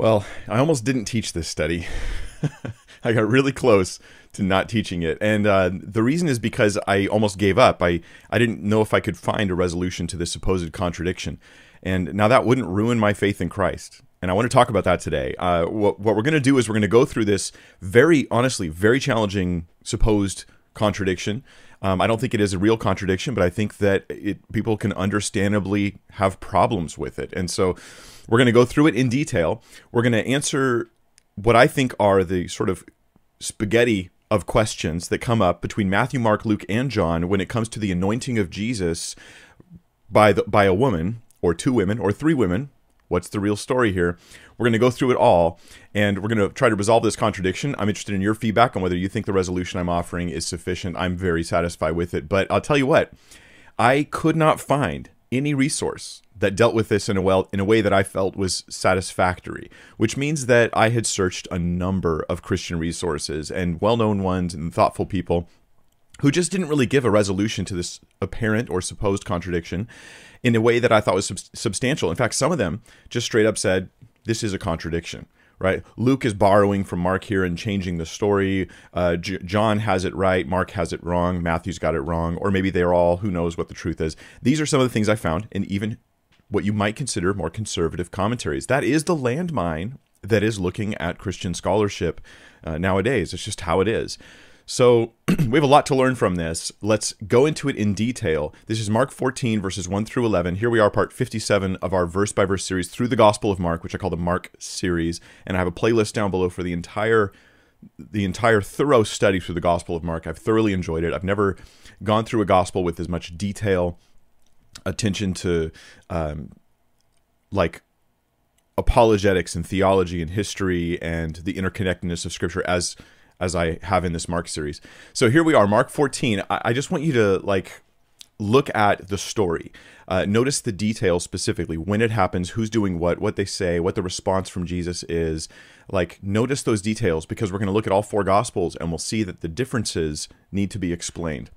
Well, I almost didn't teach this study. I got really close to not teaching it. And uh, the reason is because I almost gave up. I, I didn't know if I could find a resolution to this supposed contradiction. And now that wouldn't ruin my faith in Christ. And I want to talk about that today. Uh, what, what we're going to do is we're going to go through this very, honestly, very challenging supposed contradiction. Um, I don't think it is a real contradiction, but I think that it, people can understandably have problems with it. And so we're going to go through it in detail. We're going to answer what I think are the sort of spaghetti of questions that come up between Matthew, Mark, Luke, and John when it comes to the anointing of Jesus by the, by a woman or two women or three women What's the real story here? We're going to go through it all and we're going to try to resolve this contradiction. I'm interested in your feedback on whether you think the resolution I'm offering is sufficient. I'm very satisfied with it. But I'll tell you what, I could not find any resource that dealt with this in a well in a way that I felt was satisfactory, which means that I had searched a number of Christian resources and well-known ones and thoughtful people who just didn't really give a resolution to this apparent or supposed contradiction in a way that I thought was sub- substantial. In fact, some of them just straight up said, This is a contradiction. Right, Luke is borrowing from Mark here and changing the story. Uh, J- John has it right, Mark has it wrong, Matthew's got it wrong, or maybe they're all. Who knows what the truth is? These are some of the things I found, and even what you might consider more conservative commentaries. That is the landmine that is looking at Christian scholarship uh, nowadays. It's just how it is. So we have a lot to learn from this. Let's go into it in detail. This is Mark 14, verses 1 through 11. Here we are, part 57 of our verse by verse series through the Gospel of Mark, which I call the Mark series. And I have a playlist down below for the entire the entire thorough study through the Gospel of Mark. I've thoroughly enjoyed it. I've never gone through a gospel with as much detail, attention to um, like apologetics and theology and history and the interconnectedness of Scripture as as I have in this Mark series. So here we are, Mark 14. I, I just want you to like look at the story. Uh, notice the details specifically when it happens, who's doing what, what they say, what the response from Jesus is. Like, notice those details because we're going to look at all four gospels and we'll see that the differences need to be explained.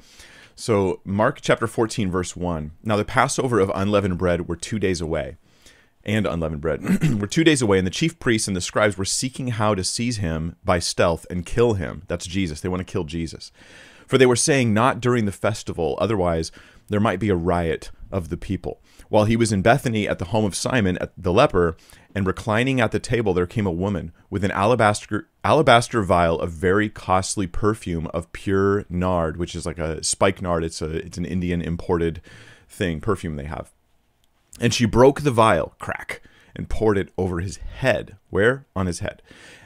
So, Mark chapter 14, verse 1. Now, the Passover of unleavened bread were two days away and unleavened bread were two days away, and the chief priests and the scribes were seeking how to seize him by stealth and kill him. That's Jesus. They want to kill Jesus. For they were saying, Not during the festival, otherwise there might be a riot of the people. While he was in Bethany at the home of Simon the leper, and reclining at the table, there came a woman with an alabaster alabaster vial of very costly perfume of pure nard, which is like a spikenard. It's a it's an Indian imported thing perfume they have. And she broke the vial, crack, and poured it over his head. Where? On his head.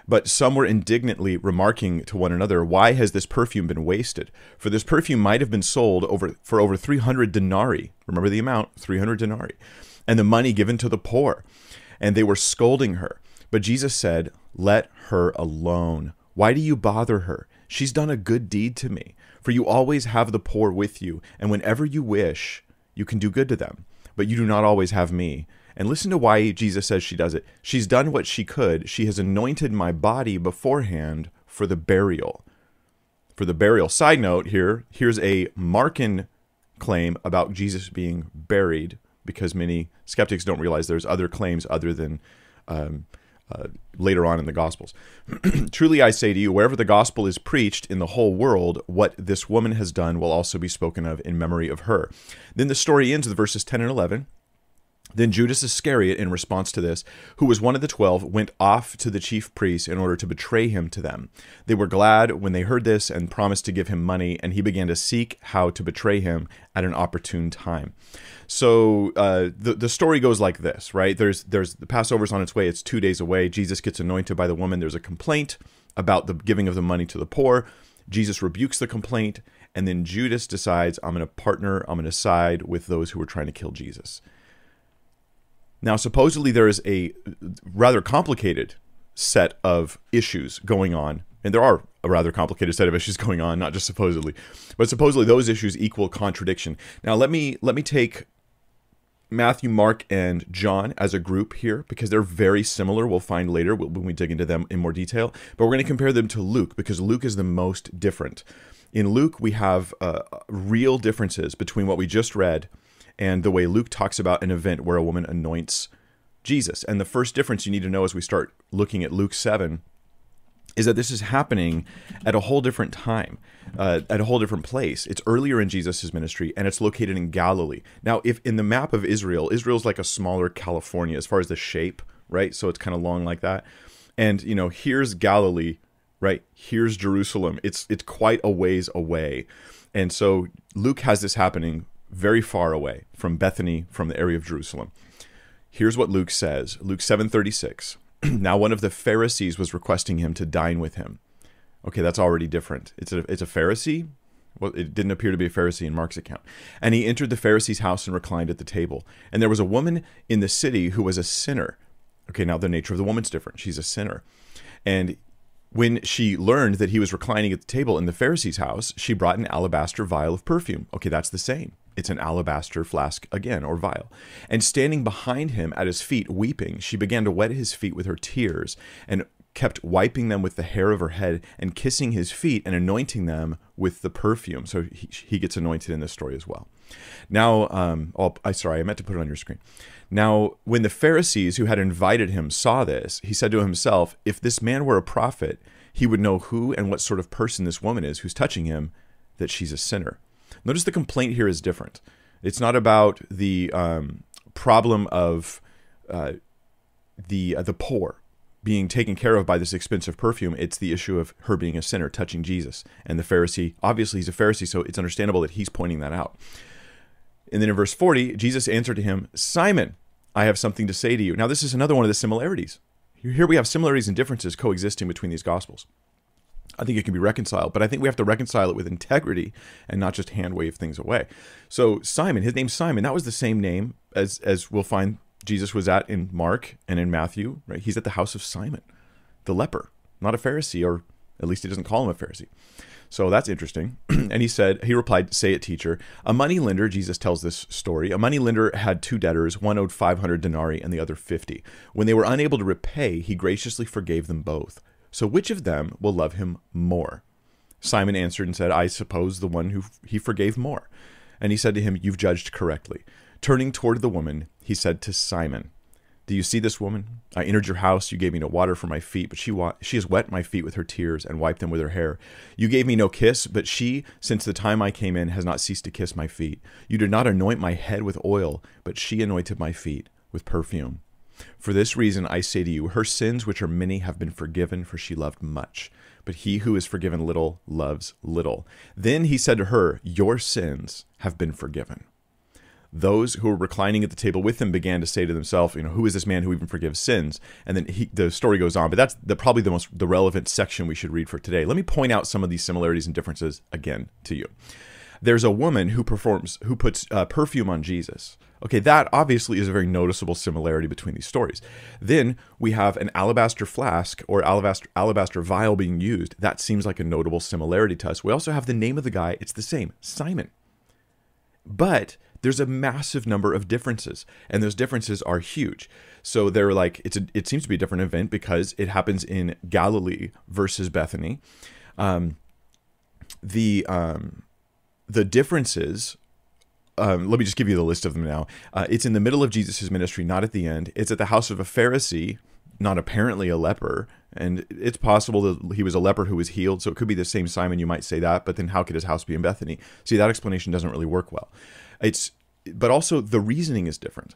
But some were indignantly remarking to one another, Why has this perfume been wasted? For this perfume might have been sold over for over 300 denarii. Remember the amount 300 denarii. And the money given to the poor. And they were scolding her. But Jesus said, Let her alone. Why do you bother her? She's done a good deed to me. For you always have the poor with you, and whenever you wish, you can do good to them but you do not always have me. And listen to why Jesus says she does it. She's done what she could. She has anointed my body beforehand for the burial. For the burial. Side note here, here's a Markan claim about Jesus being buried because many skeptics don't realize there's other claims other than um, uh, later on in the Gospels. Truly I say to you, wherever the gospel is preached in the whole world, what this woman has done will also be spoken of in memory of her. Then the story ends with verses 10 and 11. Then Judas Iscariot, in response to this, who was one of the twelve, went off to the chief priests in order to betray him to them. They were glad when they heard this and promised to give him money, and he began to seek how to betray him at an opportune time. So uh, the the story goes like this, right? There's there's the Passover's on its way. It's two days away. Jesus gets anointed by the woman. There's a complaint about the giving of the money to the poor. Jesus rebukes the complaint, and then Judas decides, I'm going to partner, I'm going to side with those who are trying to kill Jesus. Now, supposedly there is a rather complicated set of issues going on, and there are a rather complicated set of issues going on, not just supposedly, but supposedly those issues equal contradiction. Now, let me let me take Matthew, Mark, and John as a group here because they're very similar. We'll find later when we dig into them in more detail. But we're going to compare them to Luke because Luke is the most different. In Luke, we have uh, real differences between what we just read and the way Luke talks about an event where a woman anoints Jesus. And the first difference you need to know as we start looking at Luke 7 is that this is happening at a whole different time, uh, at a whole different place. It's earlier in Jesus' ministry, and it's located in Galilee. Now, if in the map of Israel, Israel's like a smaller California as far as the shape, right? So it's kind of long like that. And you know, here's Galilee, right? Here's Jerusalem. It's it's quite a ways away, and so Luke has this happening very far away from Bethany, from the area of Jerusalem. Here's what Luke says: Luke seven thirty six. now one of the Pharisees was requesting him to dine with him. Okay, that's already different. It's a it's a Pharisee. Well, it didn't appear to be a Pharisee in Mark's account. And he entered the Pharisee's house and reclined at the table. And there was a woman in the city who was a sinner. Okay, now the nature of the woman's different. She's a sinner. And when she learned that he was reclining at the table in the Pharisee's house, she brought an alabaster vial of perfume. Okay, that's the same. It's an alabaster flask again, or vial. And standing behind him at his feet, weeping, she began to wet his feet with her tears and kept wiping them with the hair of her head and kissing his feet and anointing them with the perfume. So he, he gets anointed in this story as well. Now, um, oh, I sorry, I meant to put it on your screen. Now, when the Pharisees who had invited him saw this, he said to himself, If this man were a prophet, he would know who and what sort of person this woman is who's touching him, that she's a sinner. Notice the complaint here is different. It's not about the um, problem of uh, the uh, the poor being taken care of by this expensive perfume. It's the issue of her being a sinner, touching Jesus, and the Pharisee. Obviously, he's a Pharisee, so it's understandable that he's pointing that out. And then in verse 40, Jesus answered to him, Simon, I have something to say to you. Now, this is another one of the similarities. Here we have similarities and differences coexisting between these gospels. I think it can be reconciled, but I think we have to reconcile it with integrity and not just hand wave things away. So Simon, his name's Simon. That was the same name as as we'll find Jesus was at in Mark and in Matthew. Right? He's at the house of Simon, the leper, not a Pharisee, or at least he doesn't call him a Pharisee. So that's interesting. and he said, he replied, Say it, teacher. A money lender, Jesus tells this story, a money lender had two debtors, one owed 500 denarii and the other 50. When they were unable to repay, he graciously forgave them both. So which of them will love him more? Simon answered and said, I suppose the one who he forgave more. And he said to him, You've judged correctly. Turning toward the woman, he said to Simon, Do you see this woman? I entered your house. You gave me no water for my feet, but she wa- she has wet my feet with her tears and wiped them with her hair. You gave me no kiss, but she, since the time I came in, has not ceased to kiss my feet. You did not anoint my head with oil, but she anointed my feet with perfume. For this reason I say to you, her sins, which are many, have been forgiven, for she loved much. But he who is forgiven little loves little. Then he said to her, Your sins have been forgiven. Those who were reclining at the table with him began to say to themselves, you know, who is this man who even forgives sins? And then he, the story goes on, but that's the, probably the most the relevant section we should read for today. Let me point out some of these similarities and differences again to you. There's a woman who performs who puts uh, perfume on Jesus. Okay, that obviously is a very noticeable similarity between these stories. Then we have an alabaster flask or alabaster alabaster vial being used. That seems like a notable similarity to us. We also have the name of the guy, it's the same, Simon. But there's a massive number of differences, and those differences are huge. So they're like it's a, it seems to be a different event because it happens in Galilee versus Bethany. Um, the um, the differences um, let me just give you the list of them now. Uh, it's in the middle of Jesus' ministry, not at the end. It's at the house of a Pharisee, not apparently a leper. And it's possible that he was a leper who was healed. So it could be the same Simon, you might say that. But then how could his house be in Bethany? See, that explanation doesn't really work well. It's, but also the reasoning is different.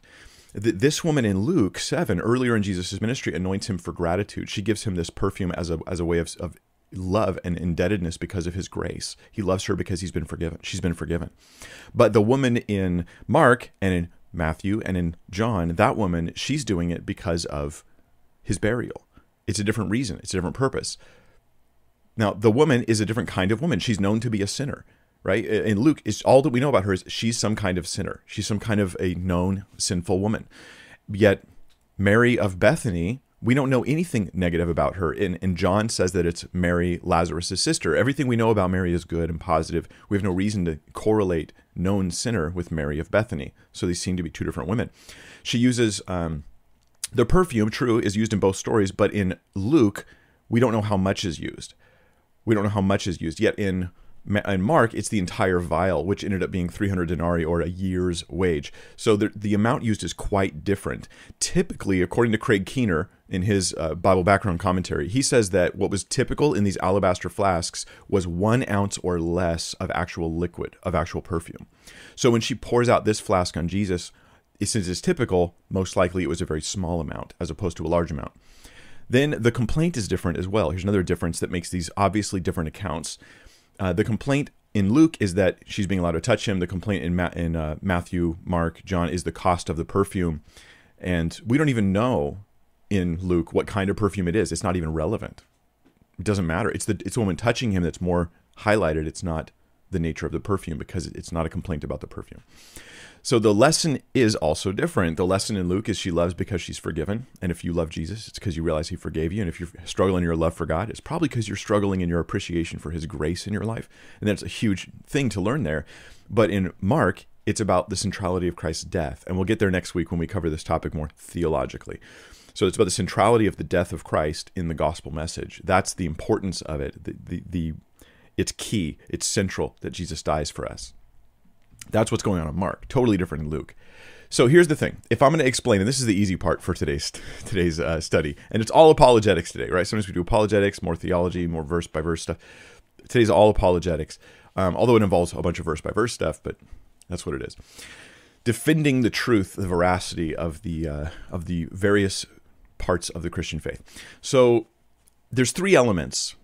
This woman in Luke 7, earlier in Jesus' ministry, anoints him for gratitude. She gives him this perfume as a, as a way of, of love and indebtedness because of his grace. He loves her because he's been forgiven. She's been forgiven. But the woman in Mark and in Matthew and in John, that woman, she's doing it because of his burial. It's a different reason, it's a different purpose. Now, the woman is a different kind of woman. She's known to be a sinner, right? In Luke, is all that we know about her is she's some kind of sinner. She's some kind of a known sinful woman. Yet Mary of Bethany we don't know anything negative about her. And, and John says that it's Mary, Lazarus' sister. Everything we know about Mary is good and positive. We have no reason to correlate known sinner with Mary of Bethany. So these seem to be two different women. She uses um, the perfume, true, is used in both stories, but in Luke, we don't know how much is used. We don't know how much is used. Yet in and Mark, it's the entire vial, which ended up being 300 denarii or a year's wage. So the, the amount used is quite different. Typically, according to Craig Keener in his uh, Bible background commentary, he says that what was typical in these alabaster flasks was one ounce or less of actual liquid, of actual perfume. So when she pours out this flask on Jesus, since it's typical, most likely it was a very small amount as opposed to a large amount. Then the complaint is different as well. Here's another difference that makes these obviously different accounts. Uh, the complaint in Luke is that she's being allowed to touch him. The complaint in, Ma- in uh, Matthew, Mark, John is the cost of the perfume. And we don't even know in Luke what kind of perfume it is. It's not even relevant. It doesn't matter. It's the it's the woman touching him that's more highlighted. It's not the nature of the perfume because it's not a complaint about the perfume. So the lesson is also different. The lesson in Luke is she loves because she's forgiven. And if you love Jesus, it's because you realize he forgave you. And if you're struggling in your love for God, it's probably because you're struggling in your appreciation for his grace in your life. And that's a huge thing to learn there. But in Mark, it's about the centrality of Christ's death. And we'll get there next week when we cover this topic more theologically. So it's about the centrality of the death of Christ in the gospel message. That's the importance of it. The, the, the it's key, it's central that Jesus dies for us. That's what's going on in Mark. Totally different in Luke. So here's the thing: if I'm going to explain, and this is the easy part for today's today's uh, study, and it's all apologetics today, right? Sometimes we do apologetics, more theology, more verse by verse stuff. Today's all apologetics, um, although it involves a bunch of verse by verse stuff, but that's what it is. Defending the truth, the veracity of the uh, of the various parts of the Christian faith. So there's three elements.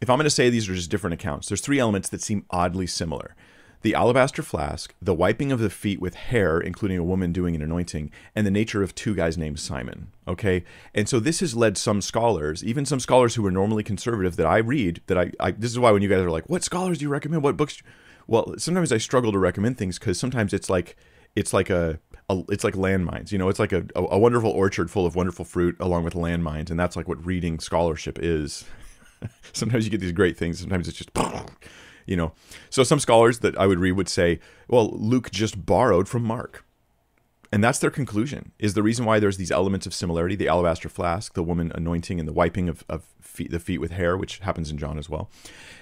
If I'm going to say these are just different accounts, there's three elements that seem oddly similar the alabaster flask, the wiping of the feet with hair, including a woman doing an anointing, and the nature of two guys named Simon. Okay, and so this has led some scholars, even some scholars who are normally conservative, that I read. That I, I this is why when you guys are like, "What scholars do you recommend? What books?" Well, sometimes I struggle to recommend things because sometimes it's like it's like a, a, it's like landmines. You know, it's like a, a wonderful orchard full of wonderful fruit along with landmines, and that's like what reading scholarship is. sometimes you get these great things. Sometimes it's just you know. So some scholars that i would read would say well luke just borrowed from mark. And that's their conclusion is the reason why there's these elements of similarity the alabaster flask the woman anointing and the wiping of, of feet, the feet with hair which happens in john as well.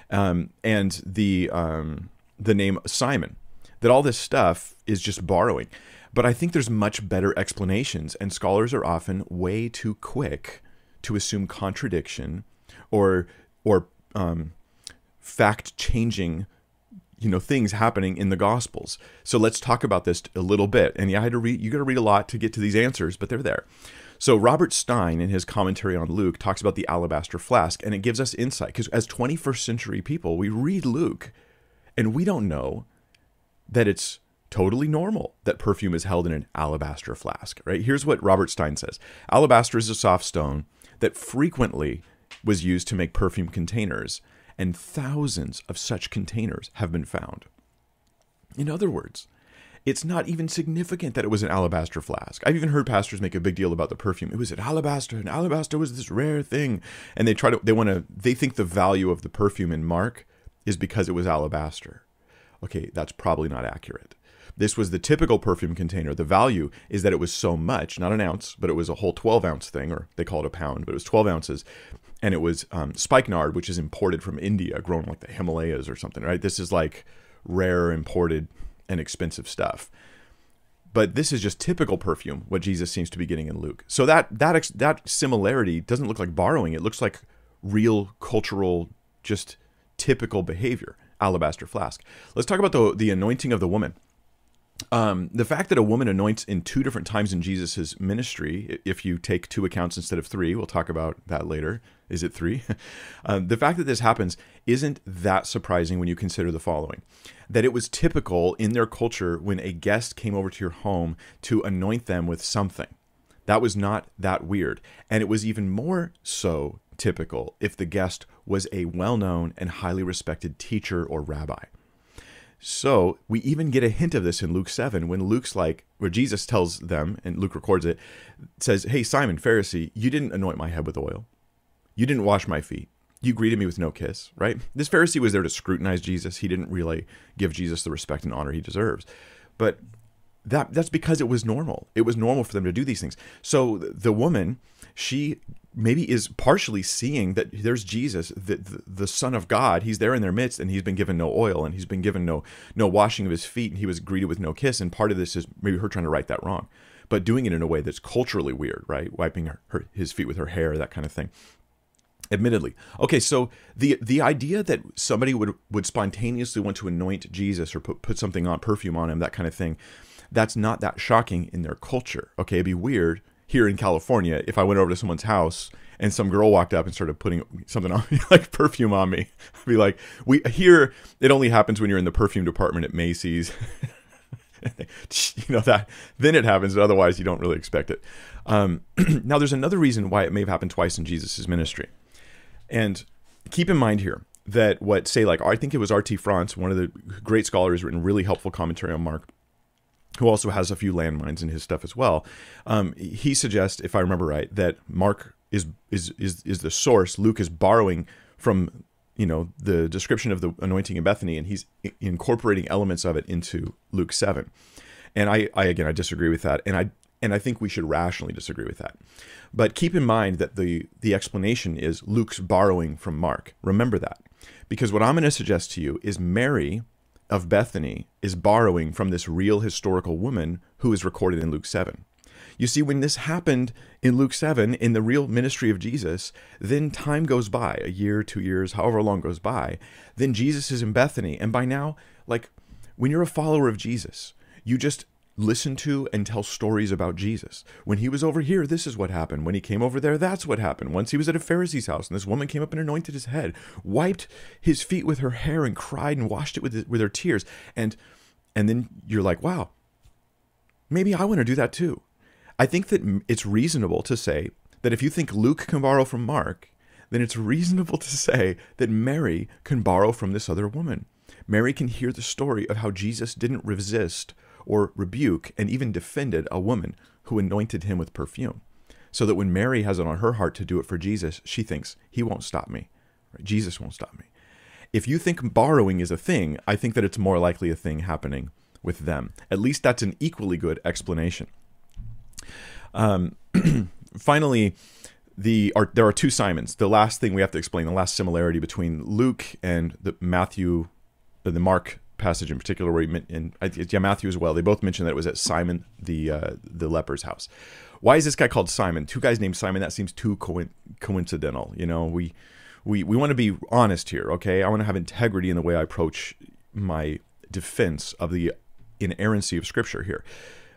Um, and the um, the name simon that all this stuff is just borrowing. But i think there's much better explanations and scholars are often way too quick to assume contradiction or or um, fact changing you know things happening in the gospels. So let's talk about this a little bit. And yeah i had to read you got to read a lot to get to these answers but they're there. So robert stein in his commentary on luke talks about the alabaster flask and it gives us insight because as 21st century people we read luke and we don't know that it's totally normal that perfume is held in an alabaster flask right? Here's what robert stein says. Alabaster is a soft stone that frequently was used to make perfume containers and thousands of such containers have been found. In other words, it's not even significant that it was an alabaster flask. I've even heard pastors make a big deal about the perfume. It was an alabaster, and alabaster was this rare thing. And they try to, they want to, they think the value of the perfume in Mark is because it was alabaster. Okay, that's probably not accurate. This was the typical perfume container. The value is that it was so much, not an ounce, but it was a whole 12 ounce thing, or they call it a pound, but it was 12 ounces and it was um, spikenard, which is imported from India, grown like the Himalayas or something, right? This is like rare, imported, and expensive stuff. But this is just typical perfume, what Jesus seems to be getting in Luke. So that that that similarity doesn't look like borrowing; it looks like real cultural, just typical behavior. Alabaster flask. Let's talk about the the anointing of the woman um, the fact that a woman anoints in two different times in Jesus' ministry, if you take two accounts instead of three, we'll talk about that later. Is it three? um, the fact that this happens isn't that surprising when you consider the following that it was typical in their culture when a guest came over to your home to anoint them with something. That was not that weird. And it was even more so typical if the guest was a well known and highly respected teacher or rabbi. So we even get a hint of this in Luke 7 when Luke's like, where Jesus tells them, and Luke records it, says, Hey, Simon, Pharisee, you didn't anoint my head with oil. You didn't wash my feet. You greeted me with no kiss, right? This Pharisee was there to scrutinize Jesus. He didn't really give Jesus the respect and honor he deserves. But that that's because it was normal. It was normal for them to do these things. So the woman, she maybe is partially seeing that there's Jesus, the, the, the Son of God. He's there in their midst, and he's been given no oil, and he's been given no no washing of his feet, and he was greeted with no kiss. And part of this is maybe her trying to right that wrong, but doing it in a way that's culturally weird, right? Wiping her, her his feet with her hair, that kind of thing admittedly okay so the the idea that somebody would would spontaneously want to anoint jesus or put, put something on perfume on him that kind of thing that's not that shocking in their culture okay? It'd be weird here in california if i went over to someone's house and some girl walked up and started putting something on me like perfume on me. I'd be like we here it only happens when you're in the perfume department at macy's. You know that then it happens otherwise you don't really expect it. Um, now there's another reason why it may have happened twice in jesus' ministry. And keep in mind here that what say like I think it was R.T. France, one of the great scholars, written really helpful commentary on Mark, who also has a few landmines in his stuff as well. Um, he suggests, if I remember right, that Mark is is is is the source. Luke is borrowing from you know the description of the anointing in Bethany, and he's incorporating elements of it into Luke seven. And I, I again, I disagree with that, and I and I think we should rationally disagree with that. But keep in mind that the, the explanation is Luke's borrowing from Mark. Remember that. Because what I'm going to suggest to you is Mary of Bethany is borrowing from this real historical woman who is recorded in Luke 7. You see, when this happened in Luke 7, in the real ministry of Jesus, then time goes by, a year, two years, however long goes by. Then Jesus is in Bethany. And by now, like, when you're a follower of Jesus, you just listen to and tell stories about Jesus. When he was over here, this is what happened. When he came over there, that's what happened. Once he was at a Pharisee's house, and this woman came up and anointed his head, wiped his feet with her hair, and cried and washed it with with her tears. And and then you're like, wow, maybe I want to do that too. I think that it's reasonable to say that if you think Luke can borrow from Mark, then it's reasonable to say that Mary can borrow from this other woman. Mary can hear the story of how Jesus didn't resist or rebuke and even defended a woman who anointed him with perfume. So that when Mary has it on her heart to do it for Jesus, she thinks, He won't stop me. Right? Jesus won't stop me. If you think borrowing is a thing, I think that it's more likely a thing happening with them. At least that's an equally good explanation. Um, finally, the are, there are two Simons. The last thing we have to explain, the last similarity between Luke and the Matthew, the Mark passage in particular where he and yeah Matthew as well. They both mentioned that it was at Simon the uh, the leper's house. Why is this guy called Simon? Two guys named Simon. That seems too co- coincidental. You know, we we we want to be honest here. Okay, I want to have integrity in the way I approach my defense of the inerrancy of Scripture here.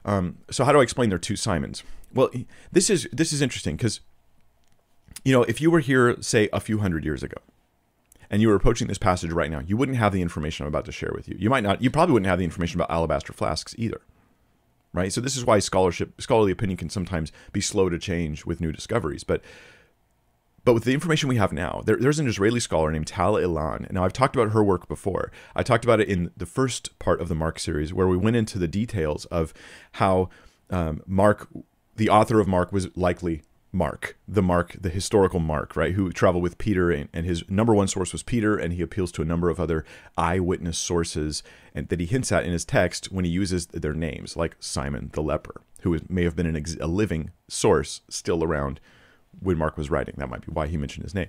Um, so how do I explain there are two Simons? Well, this is this is interesting because you know if you were here say a few hundred years ago and you were approaching this passage right now, you wouldn't have the information I'm about to share with you. You might not, you probably wouldn't have the information about alabaster flasks either. Right? So this is why scholarship, scholarly opinion can sometimes be slow to change with new discoveries. But but with the information we have now, there, there's an Israeli scholar named Tal Ilan. Now, I've talked about her work before. I talked about it in the first part of the Mark series, where we went into the details of how um, Mark, the author of Mark, was likely Mark, the Mark, the historical Mark, right, who traveled with Peter, and, and, his number one source was Peter, and he appeals to a number of other eyewitness sources and that he hints at in his text when he uses their names, like Simon the leper, who may have been ex- a living source still around when Mark was writing. That might be why he mentioned his name.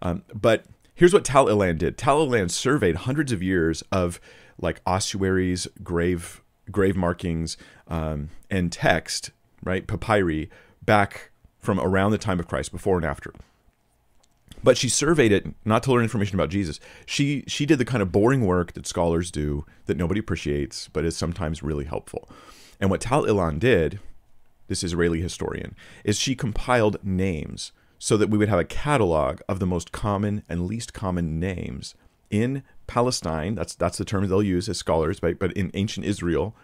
Um, but here's what Tal Ilan did. Tal Ilan surveyed hundreds of years of like ossuaries, grave grave markings, um, and text, right, papyri, back from around the time of Christ, before and after. But she surveyed it not to learn information about Jesus. She she did the kind of boring work that scholars do that nobody appreciates, but is sometimes really helpful. And what Tal Ilan did, this Israeli historian, is she compiled names so that we would have a catalog of the most common and least common names in Palestine. That's that's the term they'll use as scholars, but but in ancient Israel,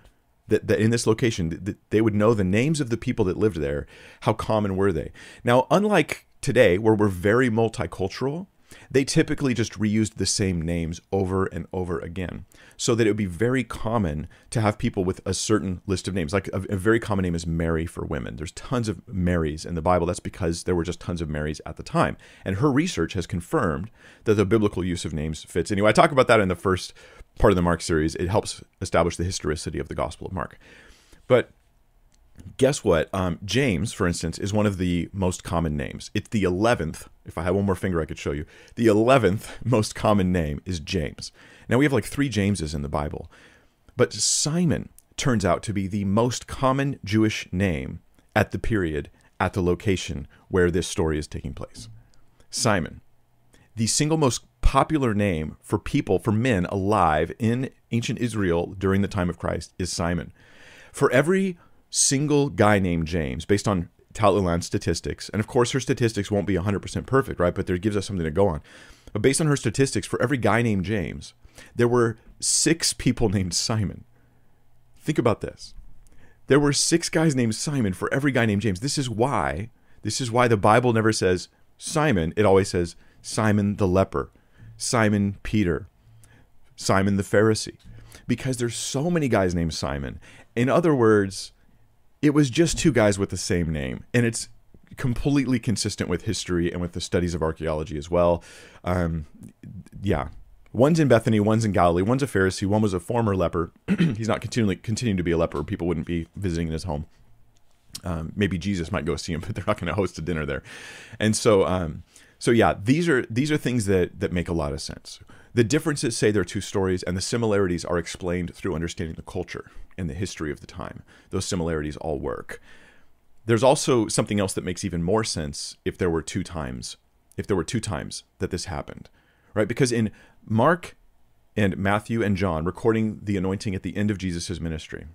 that, that in this location that they would know the names of the people that lived there how common were they. Now unlike today where we're very multicultural they typically just reused the same names over and over again so that it would be very common to have people with a certain list of names. Like a, a, very common name is mary for women. There's tons of marys in the bible. That's because there were just tons of marys at the time. And her research has confirmed that the biblical use of names fits. Anyway i talk about that in the first part of the Mark series, it helps establish the historicity of the Gospel of Mark. But guess what? Um, James, for instance, is one of the most common names. It's the 11th. If I had one more finger, I could show you. The 11th most common name is James. Now, we have like three Jameses in the Bible. But Simon turns out to be the most common Jewish name at the period, at the location where this story is taking place. Simon, the single most popular name for people, for men alive in ancient Israel during the time of Christ, is Simon. For every single guy named James, based on Tal statistics, and of course her statistics won't be 100% perfect, right? But there gives us something to go on. But based on her statistics, for every guy named James, there were six people named Simon. Think about this. There were six guys named Simon for every guy named James. This is why, this is why the Bible never says Simon. It always says Simon the leper, Simon Peter, Simon the Pharisee. Because there's so many guys named Simon. In other words, it was just two guys with the same name. And it's completely consistent with history and with the studies of archaeology as well. Um, yeah. One's in Bethany, one's in Galilee, one's a Pharisee, one was a former leper. He's not continually continuing to be a leper. People wouldn't be visiting his home. Um, maybe Jesus might go see him, but they're not going to host a dinner there. And so, um, so yeah, these are these are things that that make a lot of sense. The differences say they're two stories, and the similarities are explained through understanding the culture and the history of the time. Those similarities all work. There's also something else that makes even more sense if there were two times, if there were two times that this happened, right? Because in Mark and Matthew and John recording the anointing at the end of Jesus' ministry,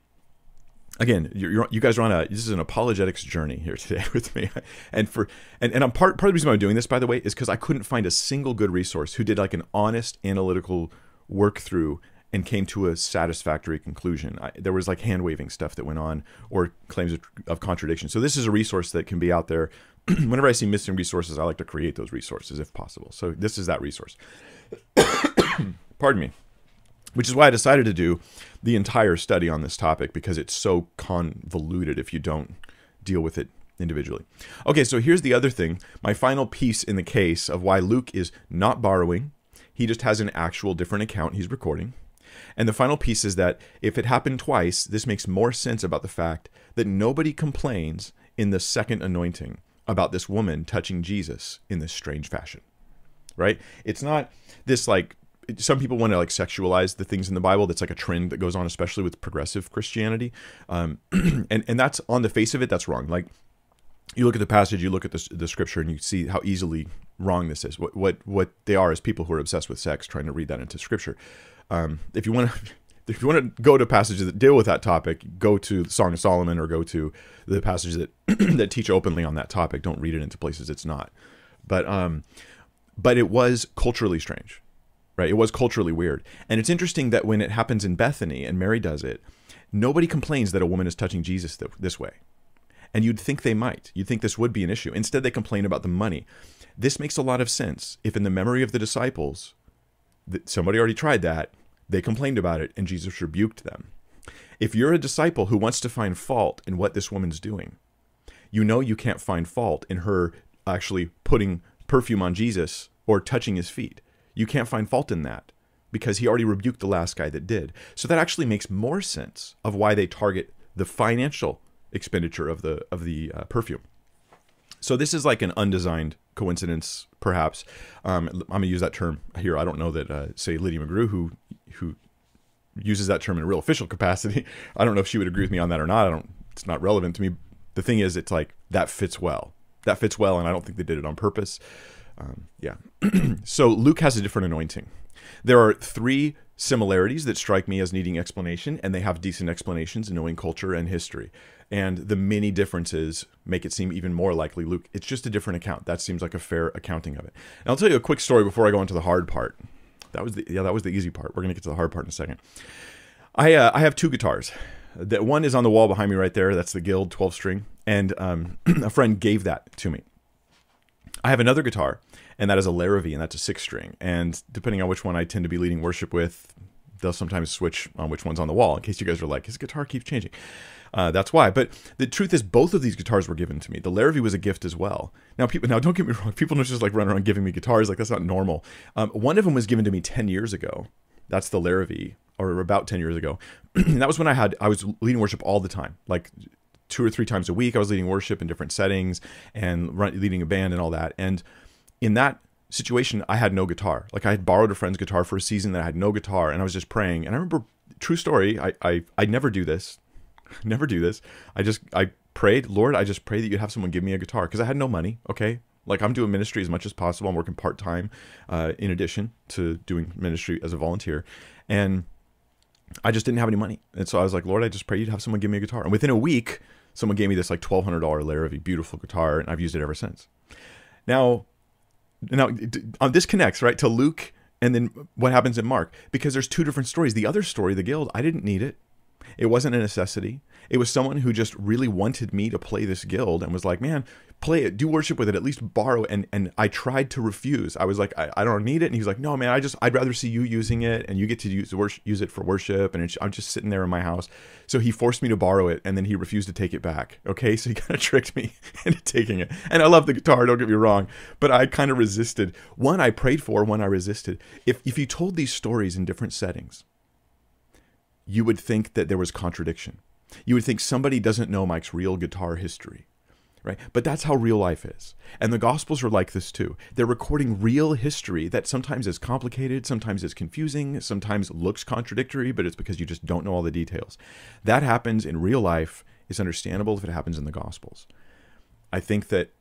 again you're, you guys are on a this is an apologetics journey here today with me and for and, and i'm part part of the reason i'm doing this by the way is because i couldn't find a single good resource who did like an honest analytical work through and came to a satisfactory conclusion. I, there was like hand waving stuff that went on or claims of, of, contradiction. So this is a resource that can be out there. Whenever I see missing resources, I like to create those resources if possible. So this is that resource. Pardon me. Which is why I decided to do the entire study on this topic because it's so convoluted if you don't deal with it individually. Okay, so here's the other thing. My final piece in the case of why Luke is not borrowing. He just has an actual different account he's recording. And the final piece is that if it happened twice, this makes more sense about the fact that nobody complains in the second anointing about this woman touching Jesus in this strange fashion. Right? It's not this like some people want to like sexualize the things in the Bible. That's like a trend that goes on, especially with progressive Christianity. Um, and and that's on the face of it, that's wrong. Like you look at the passage, you look at the, the scripture, and you see how easily wrong this is. What what what they are is people who are obsessed with sex, trying to read that into scripture. Um, if you want to. If you want to go to passages that deal with that topic, go to the Song of Solomon or go to the passages that that teach openly on that topic. Don't read it into places it's not. But um, but it was culturally strange, right? It was culturally weird, and it's interesting that when it happens in Bethany and Mary does it, nobody complains that a woman is touching Jesus th- this way, and you'd think they might. You'd think this would be an issue. Instead, they complain about the money. This makes a lot of sense if, in the memory of the disciples, somebody already tried that they complained about it, and Jesus rebuked them. If you're a disciple who wants to find fault in what this woman's doing, you know you can't find fault in her actually putting perfume on Jesus or touching his feet. You can't find fault in that because he already rebuked the last guy that did. So that actually makes more sense of why they target the financial expenditure of the of the uh, perfume. So this is like an undesigned coincidence, perhaps. Um, I'm gonna use that term here. I don't know that, uh, say, Lydia McGrew, who who uses that term in a real official capacity. I don't know if she would agree with me on that or not. I don't. It's not relevant to me. The thing is, it's like that fits well. That fits well, and I don't think they did it on purpose. Um, yeah. so Luke has a different anointing. There are three similarities that strike me as needing explanation, and they have decent explanations in knowing culture and history. And the many differences make it seem even more likely Luke. It's just a different account. That seems like a fair accounting of it. And I'll tell you a quick story before I go into the hard part. That was the yeah, that was the easy part. We're gonna get to the hard part in a second. I uh, I have two guitars. That one is on the wall behind me right there. That's the Guild 12 string, and um, a friend gave that to me. I have another guitar, and that is a Larrivee, and that's a six string. And depending on which one I tend to be leading worship with, they'll sometimes switch on which one's on the wall. In case you guys are like, his guitar keeps changing. Uh, that's why. But the truth is, both of these guitars were given to me. The Larrivee was a gift as well. Now, people, now don't get me wrong. People don't just like run around giving me guitars. Like that's not normal. Um, one of them was given to me ten years ago. That's the Larrivee. or about 10 years ago. that was when I had I was leading worship all the time, like two or three times a week. I was leading worship in different settings and run, leading a band and all that. And in that situation, I had no guitar. Like I had borrowed a friend's guitar for a season that I had no guitar, and I was just praying. And I remember, true story, I I I never do this, never do this. I just I prayed, Lord, I just pray that you have someone give me a guitar because I had no money. Okay, like I'm doing ministry as much as possible. I'm working part time, uh, in addition to doing ministry as a volunteer, and I just didn't have any money. And so I was like, Lord, I just pray you'd have someone give me a guitar. And within a week, someone gave me this like twelve hundred dollar Larrivee beautiful guitar, and I've used it ever since. Now, now uh, this connects right to Luke and then what happens in Mark because there's two different stories. The other story, the guild, I didn't need it. It wasn't a necessity. It was someone who just really wanted me to play this guild and was like, man, play it, do worship with it, at least borrow. And, and I tried to refuse. I was like, I, I don't need it. And he was like, no, man, I just, I'd rather see you using it and you get to use, use it for worship. And I'm just sitting there in my house. So he forced me to borrow it and then he refused to take it back. Okay. So he kind of tricked me into taking it. And I love the guitar, don't get me wrong, but I kind of resisted. One I prayed for, one I resisted. If, if you told these stories in different settings, you would think that there was contradiction. You would think somebody doesn't know Mike's real guitar history, right? But that's how real life is. And the Gospels are like this too. They're recording real history that sometimes is complicated, sometimes is confusing, sometimes looks contradictory, but it's because you just don't know all the details. That happens in real life. It's understandable if it happens in the Gospels. I think that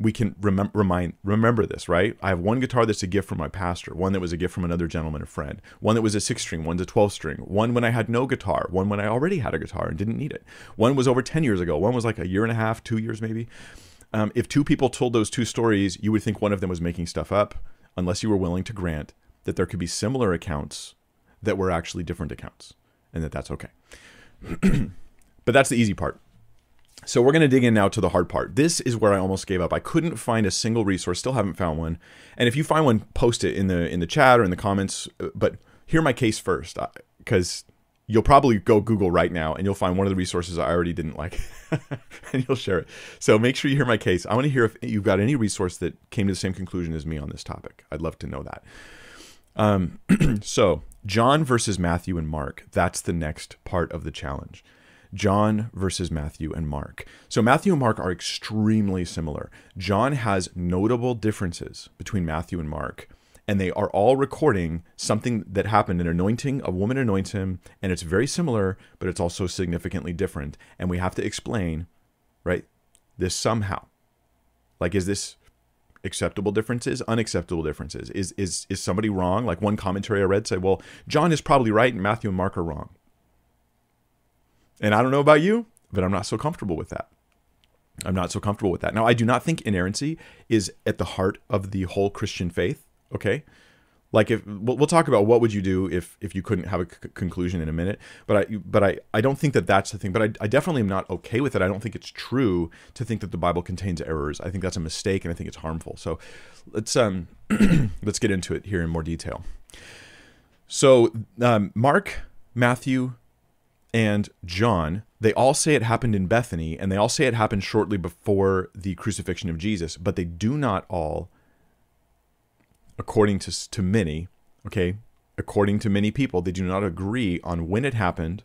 we can remember remind remember this, right? I have one guitar that's a gift from my pastor, one that was a gift from another gentleman, a friend, one that was a six string, one's a twelve string, one when I had no guitar, one when I already had a guitar and didn't need it. One was over ten years ago, one was like a year and a half, two years maybe. Um, if two people told those two stories, you would think one of them was making stuff up, unless you were willing to grant that there could be similar accounts that were actually different accounts, and that that's okay. but that's the easy part. So we're going to dig in now to the hard part. This is where I almost gave up. I couldn't find a single resource, still haven't found one. And if you find one, post it in the in the chat or in the comments, uh, but hear my case first because uh, you'll probably go Google right now and you'll find one of the resources I already didn't like and you'll share it. So make sure you hear my case. I want to hear if you've got any resource that came to the same conclusion as me on this topic. I'd love to know that. Um, so John versus Matthew and Mark, that's the next part of the challenge. John versus Matthew and Mark. So Matthew and Mark are extremely similar. John has notable differences between Matthew and Mark, and they are all recording something that happened an anointing, a woman anoints him, and it's very similar, but it's also significantly different. And we have to explain, right, this somehow. Like, is this acceptable differences, unacceptable differences? Is is is somebody wrong? Like one commentary I read said, well, John is probably right and Matthew and Mark are wrong. And I don't know about you, but I'm not so comfortable with that. I'm not so comfortable with that. Now, I do not think inerrancy is at the heart of the whole Christian faith. Okay, like if we'll, talk about what would you do if if you couldn't have a c- conclusion in a minute. But I but I I don't think that that's the thing. But I, I definitely am not okay with it. I don't think it's true to think that the Bible contains errors. I think that's a mistake, and I think it's harmful. So let's um let's get into it here in more detail. So um, Mark, Matthew, and John, they all say it happened in Bethany, and they all say it happened shortly before the crucifixion of Jesus, but they do not all, according to, to many, okay, according to many people, they do not agree on when it happened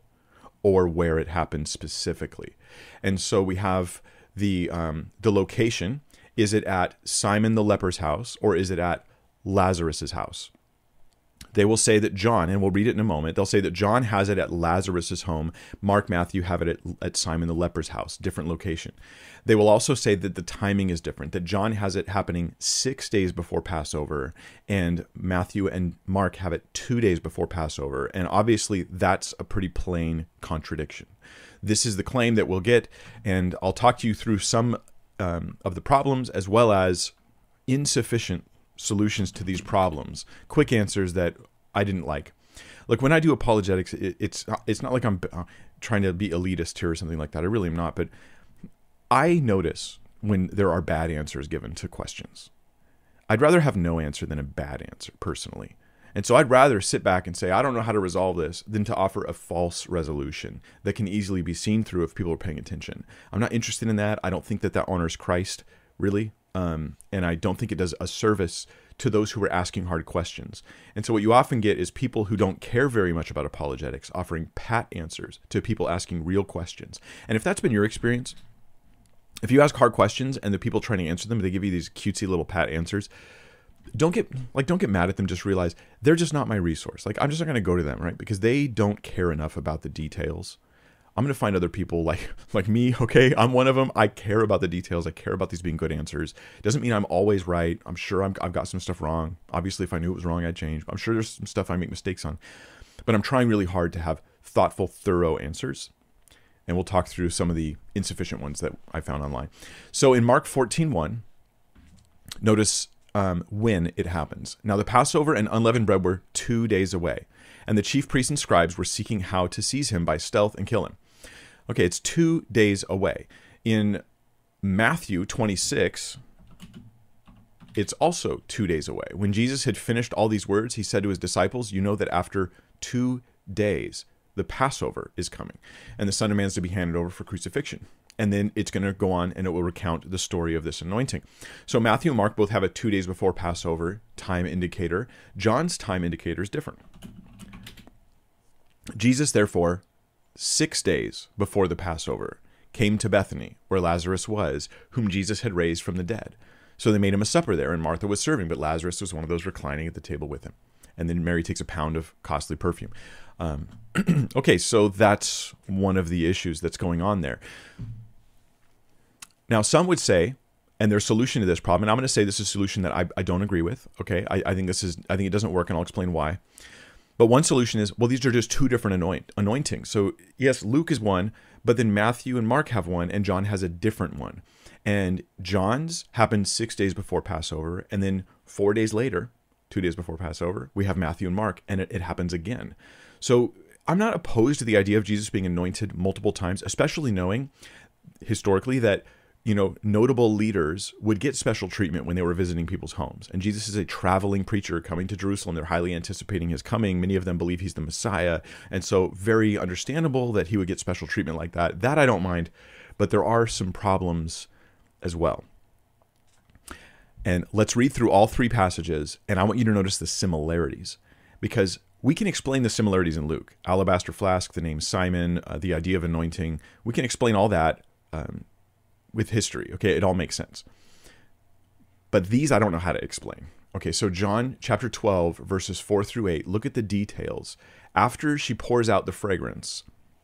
or where it happened specifically. And so we have the um, the location. Is it at Simon the leper's house or is it at Lazarus's house? They will say that John, and we'll read it in a moment, they'll say that John has it at Lazarus's home. Mark, Matthew have it at, at Simon the leper's house, different location. They will also say that the timing is different, that John has it happening six days before Passover, and Matthew and Mark have it two days before Passover. And obviously, that's a pretty plain contradiction. This is the claim that we'll get, and I'll talk to you through some um, of the problems as well as insufficient solutions to these problems, quick answers that I didn't like. Look, when I do apologetics, it, it's it's not like I'm uh, trying to be elitist here or something like that. I really am not. But I notice when there are bad answers given to questions. I'd rather have no answer than a bad answer, personally. And so I'd rather sit back and say, I don't know how to resolve this, than to offer a false resolution that can easily be seen through if people are paying attention. I'm not interested in that. I don't think that that honors Christ, really. Um, and I don't think it does a service to those who are asking hard questions. And so what you often get is people who don't care very much about apologetics offering pat answers to people asking real questions. And if that's been your experience, if you ask hard questions and the people trying to answer them, they give you these cutesy little pat answers, don't get like don't get mad at them just realize they're just not my resource like i'm just not going to go to them right because they don't care enough about the details i'm going to find other people like like me okay? I'm one of them i care about the details. I care about these being good answers. Doesn't mean i'm always right. I'm sure i have got some stuff wrong. Obviously if i knew it was wrong i'd change. I'm sure there's some stuff i make mistakes on. But i'm trying really hard to have thoughtful thorough answers. And we'll talk through some of the insufficient ones that i found online. So in mark 14 1 notice um, when it happens. Now, the Passover and unleavened bread were two days away, and the chief priests and scribes were seeking how to seize him by stealth and kill him. Okay, it's two days away. In Matthew 26, it's also two days away. When Jesus had finished all these words, he said to his disciples, You know that after two days, the Passover is coming, and the Son of Man is to be handed over for crucifixion and then it's going to go on and it will recount the story of this anointing. So Matthew and Mark both have a two days before Passover time indicator. John's time indicator is different. Jesus, therefore, six days before the Passover, came to Bethany, where Lazarus was, whom Jesus had raised from the dead. So they made him a supper there, and Martha was serving, but Lazarus was one of those reclining at the table with him. And then Mary takes a pound of costly perfume. Um, okay, so that's one of the issues that's going on there. Now, some would say, and their solution to this problem, and I'm going to say this is a solution that I, I don't agree with. Okay, I, I think this is I think it doesn't work, and I'll explain why. But one solution is well, these are just two different anoint, anointings. So yes, Luke is one, but then Matthew and Mark have one, and John has a different one. And John's happened six days before Passover, and then four days later, two days before Passover, we have Matthew and Mark, and it, it happens again. So I'm not opposed to the idea of Jesus being anointed multiple times, especially knowing historically that you know, notable leaders would get special treatment when they were visiting people's homes. And Jesus is a traveling preacher coming to Jerusalem. They're highly anticipating his coming. Many of them believe he's the Messiah. And so, very understandable that he would get special treatment like that. That I don't mind. But there are some problems as well. And let's read through all three passages. And I want you to notice the similarities because we can explain the similarities in Luke alabaster flask, the name Simon, uh, the idea of anointing. We can explain all that. Um, with history. Okay, it all makes sense. But these I don't know how to explain. Okay, so John chapter 12, verses 4 through 8, look at the details. After she pours out the fragrance,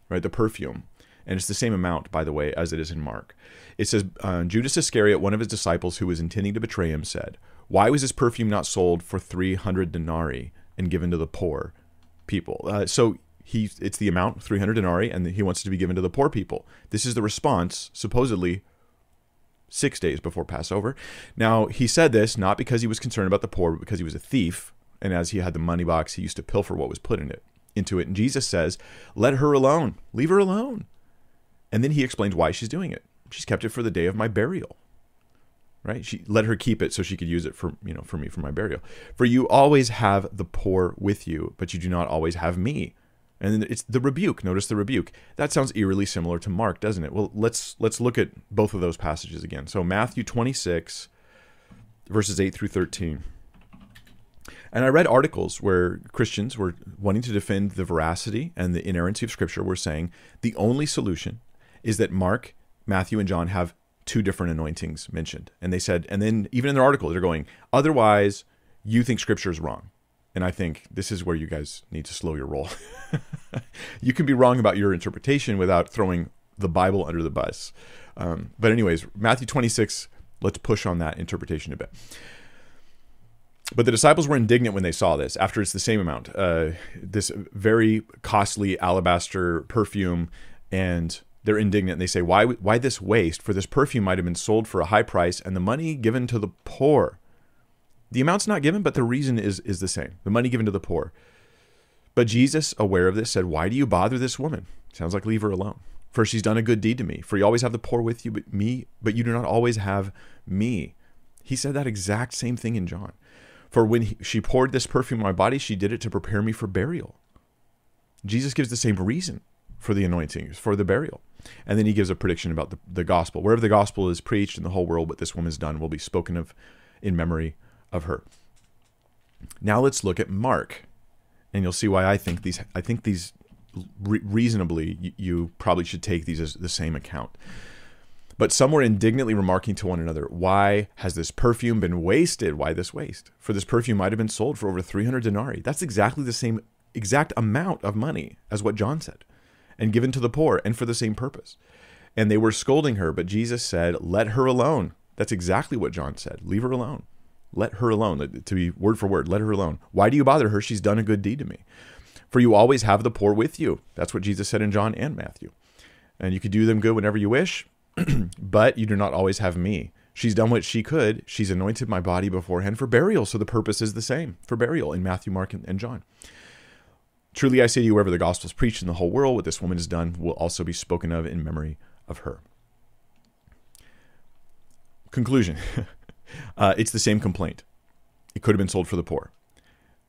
right, the perfume, and it's the same amount, by the way, as it is in Mark. It says, uh, Judas Iscariot, one of his disciples who was intending to betray him, said, Why was this perfume not sold for 300 denarii and given to the poor people? Uh, so he, it's the amount, 300 denarii, and he wants it to be given to the poor people. This is the response, supposedly, six days before Passover. Now, he said this not because he was concerned about the poor, but because he was a thief. And as he had the money box, he used to pilfer what was put in it into it. And Jesus says, Let her alone. Leave her alone. And then he explains why she's doing it. She's kept it for the day of my burial. Right? She let her keep it so she could use it for, you know, for me for my burial. For you always have the poor with you, but you do not always have me. And it's the rebuke. Notice the rebuke. That sounds eerily similar to Mark, doesn't it? Well, let's let's look at both of those passages again. So Matthew 26 verses 8 through 13. And I read articles where Christians were wanting to defend the veracity and the inerrancy of scripture were saying the only solution is that Mark, Matthew and John have two different anointings mentioned. And they said and then even in their article they're going otherwise you think scripture is wrong. And I think this is where you guys need to slow your roll. you can be wrong about your interpretation without throwing the Bible under the bus. Um, but, anyways, Matthew 26, let's push on that interpretation a bit. But the disciples were indignant when they saw this, after it's the same amount, uh, this very costly alabaster perfume, and they're indignant. And they say, why, why this waste? For this perfume might have been sold for a high price, and the money given to the poor. The amount's not given, but the reason is, is the same the money given to the poor. But Jesus, aware of this, said, Why do you bother this woman? Sounds like leave her alone. For she's done a good deed to me. For you always have the poor with you, but me, but you do not always have me. He said that exact same thing in John. For when he, she poured this perfume on my body, she did it to prepare me for burial. Jesus gives the same reason for the anointing, for the burial. And then he gives a prediction about the, the gospel. Wherever the gospel is preached in the whole world, what this woman has done will be spoken of in memory of her. Now let's look at Mark, and you'll see why I think these. I think these re- reasonably you, you probably should take these as the same account. But some were indignantly remarking to one another, Why has this perfume been wasted? Why this waste? For this perfume might have been sold for over 300 denarii. That's exactly the same exact amount of money as what John said, and given to the poor, and for the same purpose. And they were scolding her, but Jesus said, Let her alone. That's exactly what John said. Leave her alone. Let her alone. To be word for word, let her alone. Why do you bother her? She's done a good deed to me. For you always have the poor with you. That's what Jesus said in John and Matthew. And you could do them good whenever you wish, but you do not always have me. She's done what she could. She's anointed my body beforehand for burial. So the purpose is the same for burial in Matthew, Mark, and John. Truly I say to you, wherever the gospel is preached in the whole world, what this woman has done will also be spoken of in memory of her. Conclusion uh, it's the same complaint. It could have been sold for the poor.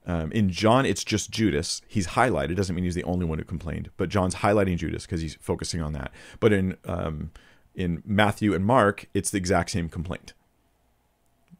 Um, in John, it's just Judas. He's highlighted. Doesn't mean he's the only one who complained, but John's highlighting Judas because he's focusing on that. But in um, in Matthew and Mark, it's the exact same complaint,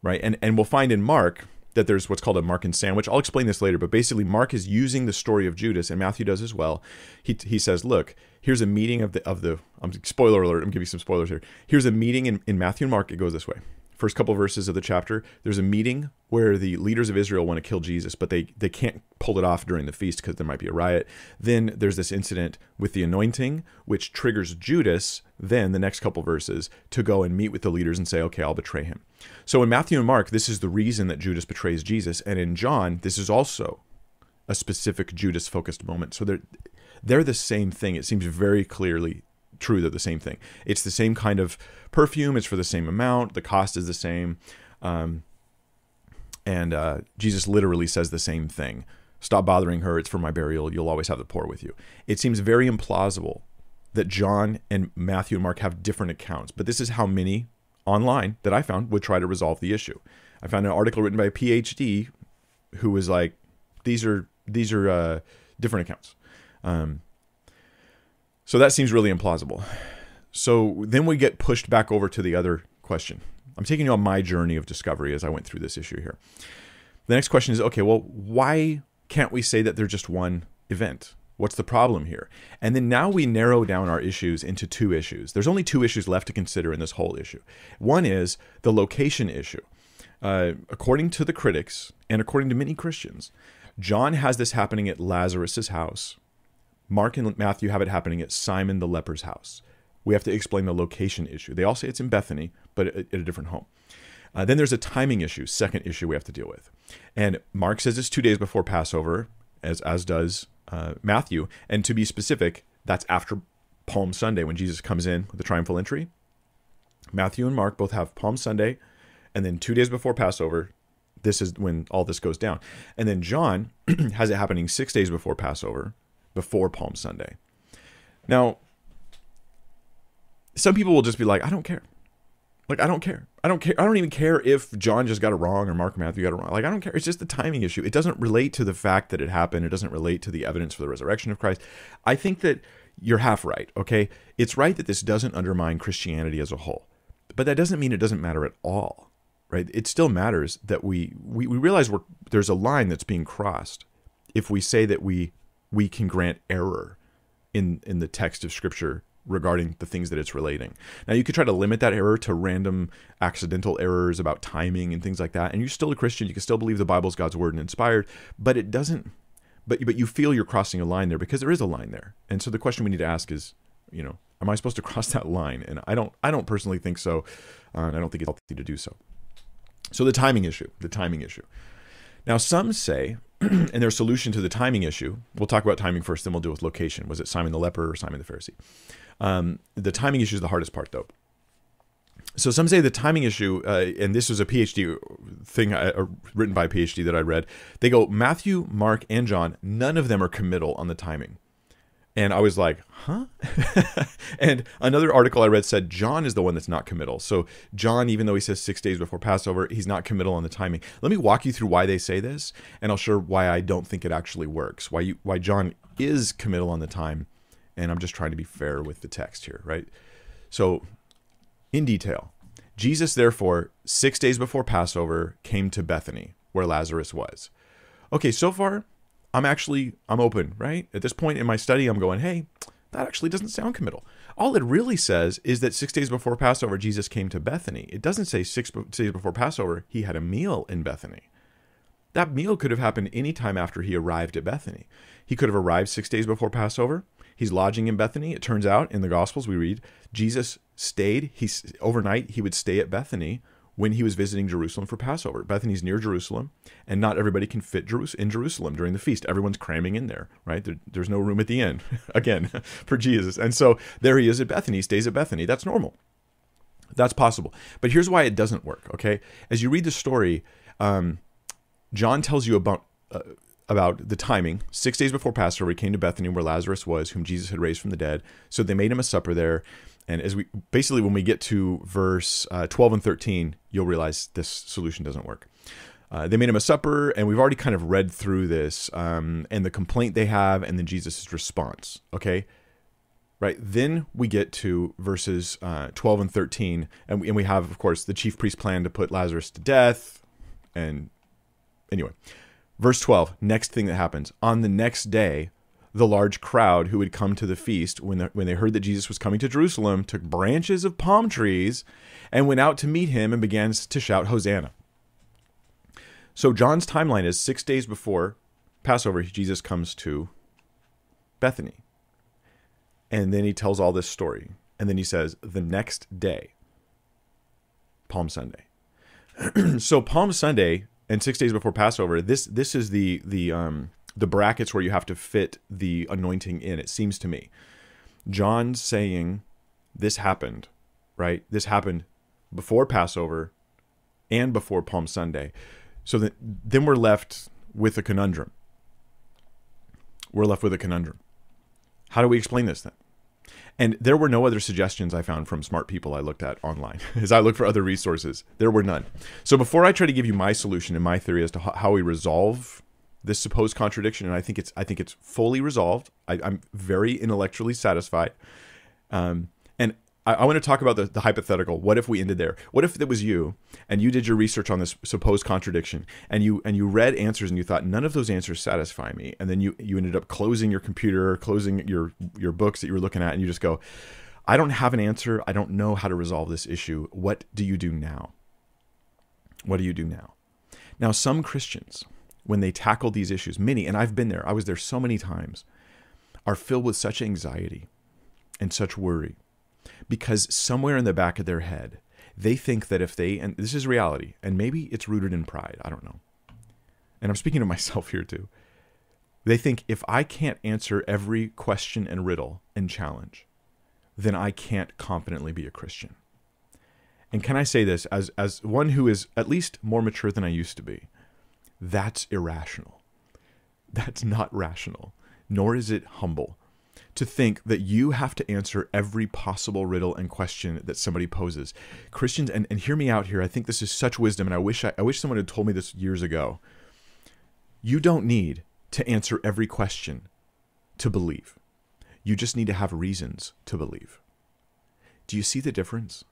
right? And and we'll find in Mark that there's what's called a Markan sandwich. I'll explain this later, but basically Mark is using the story of Judas, and Matthew does as well. He he says, look, here's a meeting of the of the. Um, spoiler alert. I'm giving some spoilers here. Here's a meeting in in Matthew and Mark. It goes this way first couple of verses of the chapter, there's a meeting where the leaders of Israel want to kill Jesus, but they, they can't pull it off during the feast because there might be a riot. Then there's this incident with the anointing, which triggers Judas, then the next couple verses, to go and meet with the leaders and say, okay, I'll betray him. So in Matthew and Mark, this is the reason that Judas betrays Jesus. And in John, this is also a specific Judas focused moment. So they're, they're the same thing. It seems very clearly true they're the same thing. It's the same kind of perfume. It's for the same amount. The cost is the same. Um, and uh, Jesus literally says the same thing. Stop bothering her. It's for my burial. You'll always have the poor with you. It seems very implausible that John and Matthew and Mark have different accounts, but this is how many online that I found would try to resolve the issue. I found an article written by a PhD who was like, "These are these are uh, different accounts." Um, so that seems really implausible. So then we get pushed back over to the other question. I'm taking you on my journey of discovery as I went through this issue here. The next question is okay, well, why can't we say that they're just one event? What's the problem here? And then now we narrow down our issues into two issues. There's only two issues left to consider in this whole issue. One is the location issue. Uh, according to the critics and according to many Christians, John has this happening at Lazarus's house Mark and Matthew have it happening at Simon the leper's house. We have to explain the location issue. They all say it's in Bethany, but at a different home. Uh, then there's a timing issue, second issue we have to deal with. And Mark says it's two days before Passover, as, as does uh, Matthew. And to be specific, that's after Palm Sunday when Jesus comes in with the triumphal entry. Matthew and Mark both have Palm Sunday, and then two days before Passover, this is when all this goes down. And then John has it happening six days before Passover, before Palm Sunday. Now, some people will just be like, I don't care. Like, I don't care. I don't care. I don't even care if John just got it wrong or Mark Matthew got it wrong. Like, I don't care. It's just the timing issue. It doesn't relate to the fact that it happened. It doesn't relate to the evidence for the resurrection of Christ. I think that you're half right, okay? It's right that this doesn't undermine Christianity as a whole, but that doesn't mean it doesn't matter at all, right? It still matters that we, we, we realize we're, there's a line that's being crossed if we say that we we can grant error in in the text of scripture regarding the things that it's relating. Now you could try to limit that error to random accidental errors about timing and things like that and you're still a Christian, you can still believe the Bible's God's word and inspired, but it doesn't but but you feel you're crossing a line there because there is a line there. And so the question we need to ask is, you know, am I supposed to cross that line? And I don't I don't personally think so. Uh, and I don't think it's healthy to do so. So the timing issue, the timing issue. Now some say and their solution to the timing issue, we'll talk about timing first, then we'll deal with location. Was it Simon the leper or Simon the Pharisee? Um, the timing issue is the hardest part, though. So some say the timing issue, uh, and this was a PhD thing uh, written by a PhD that I read. They go Matthew, Mark, and John. None of them are committal on the timing. And I was like, huh? and another article I read said John is the one that's not committal. So, John, even though he says six days before Passover, he's not committal on the timing. Let me walk you through why they say this, and I'll show why I don't think it actually works, why, you, why John is committal on the time. And I'm just trying to be fair with the text here, right? So, in detail, Jesus, therefore, six days before Passover, came to Bethany, where Lazarus was. okay, so far I'm actually I'm open, right? At this point in my study, I'm going, hey, that actually doesn't sound committal. All it really says is that six days before Passover, Jesus came to Bethany. It doesn't say six days before Passover, he had a meal in Bethany. That meal could have happened any time after he arrived at Bethany. He could have arrived six days before Passover. He's lodging in Bethany. It turns out in the Gospels we read Jesus stayed. He overnight he would stay at Bethany when he was visiting Jerusalem for Passover. Bethany's near Jerusalem, and not everybody can fit in Jerusalem during the feast. Everyone's cramming in there, right? There, there's no room at the inn, again, for Jesus. And so there he is at Bethany, stays at Bethany. That's normal. That's possible. But here's why it doesn't work, okay? As you read the story, um, John tells you about. Uh, about the timing. Six days before Passover, he came to Bethany where Lazarus was, whom Jesus had raised from the dead. So they made him a supper there. And as we basically, when we get to verse uh, 12 and 13, you'll realize this solution doesn't work. Uh, they made him a supper, and we've already kind of read through this um, and the complaint they have, and then Jesus' response. Okay, right? Then we get to verses uh, 12 and 13, and we, and we have, of course, the chief priest plan to put Lazarus to death. And anyway, verse 12, next thing that happens on the next day, the large crowd who had come to the feast when, the, when they heard that Jesus was coming to Jerusalem took branches of palm trees and went out to meet him and began to shout, Hosanna. So John's timeline is six days before Passover, Jesus comes to Bethany. And then he tells all this story. And then he says, the next day, Palm Sunday. so Palm Sunday and six days before Passover, this this is the the um the brackets where you have to fit the anointing in, it seems to me. John saying this happened, right? This happened before Passover and before Palm Sunday. So that then we're left with a conundrum. We're left with a conundrum. How do we explain this then? And there were no other suggestions I found from smart people I looked at online. As I looked for other resources, there were none. So before I try to give you my solution and my theory as to how we resolve this supposed contradiction, and I think it's I think it's fully resolved. I, am very intellectually satisfied. Um, and I, I want to talk about the, the hypothetical. What if we ended there? What if it was you and you did your research on this supposed contradiction and you and you read answers and you thought none of those answers satisfy me, and then you you ended up closing your computer, closing your your books that you were looking at, and you just go, I don't have an answer. I don't know how to resolve this issue. What do you do now? What do you do now? Now, some Christians when they tackle these issues, many, and I've been there, I was there so many times, are filled with such anxiety and such worry because somewhere in the back of their head, they think that if they, and this is reality, and maybe it's rooted in pride, I don't know. And I'm speaking to myself here too. They think if I can't answer every question and riddle and challenge, then I can't confidently be a Christian. And can I say this as, as one who is at least more mature than I used to be? That's irrational. That's not rational, nor is it humble to think that you have to answer every possible riddle and question that somebody poses. Christians, and, and hear me out here, I think this is such wisdom, and I wish I, I wish someone had told me this years ago. You don't need to answer every question to believe. You just need to have reasons to believe. Do you see the difference?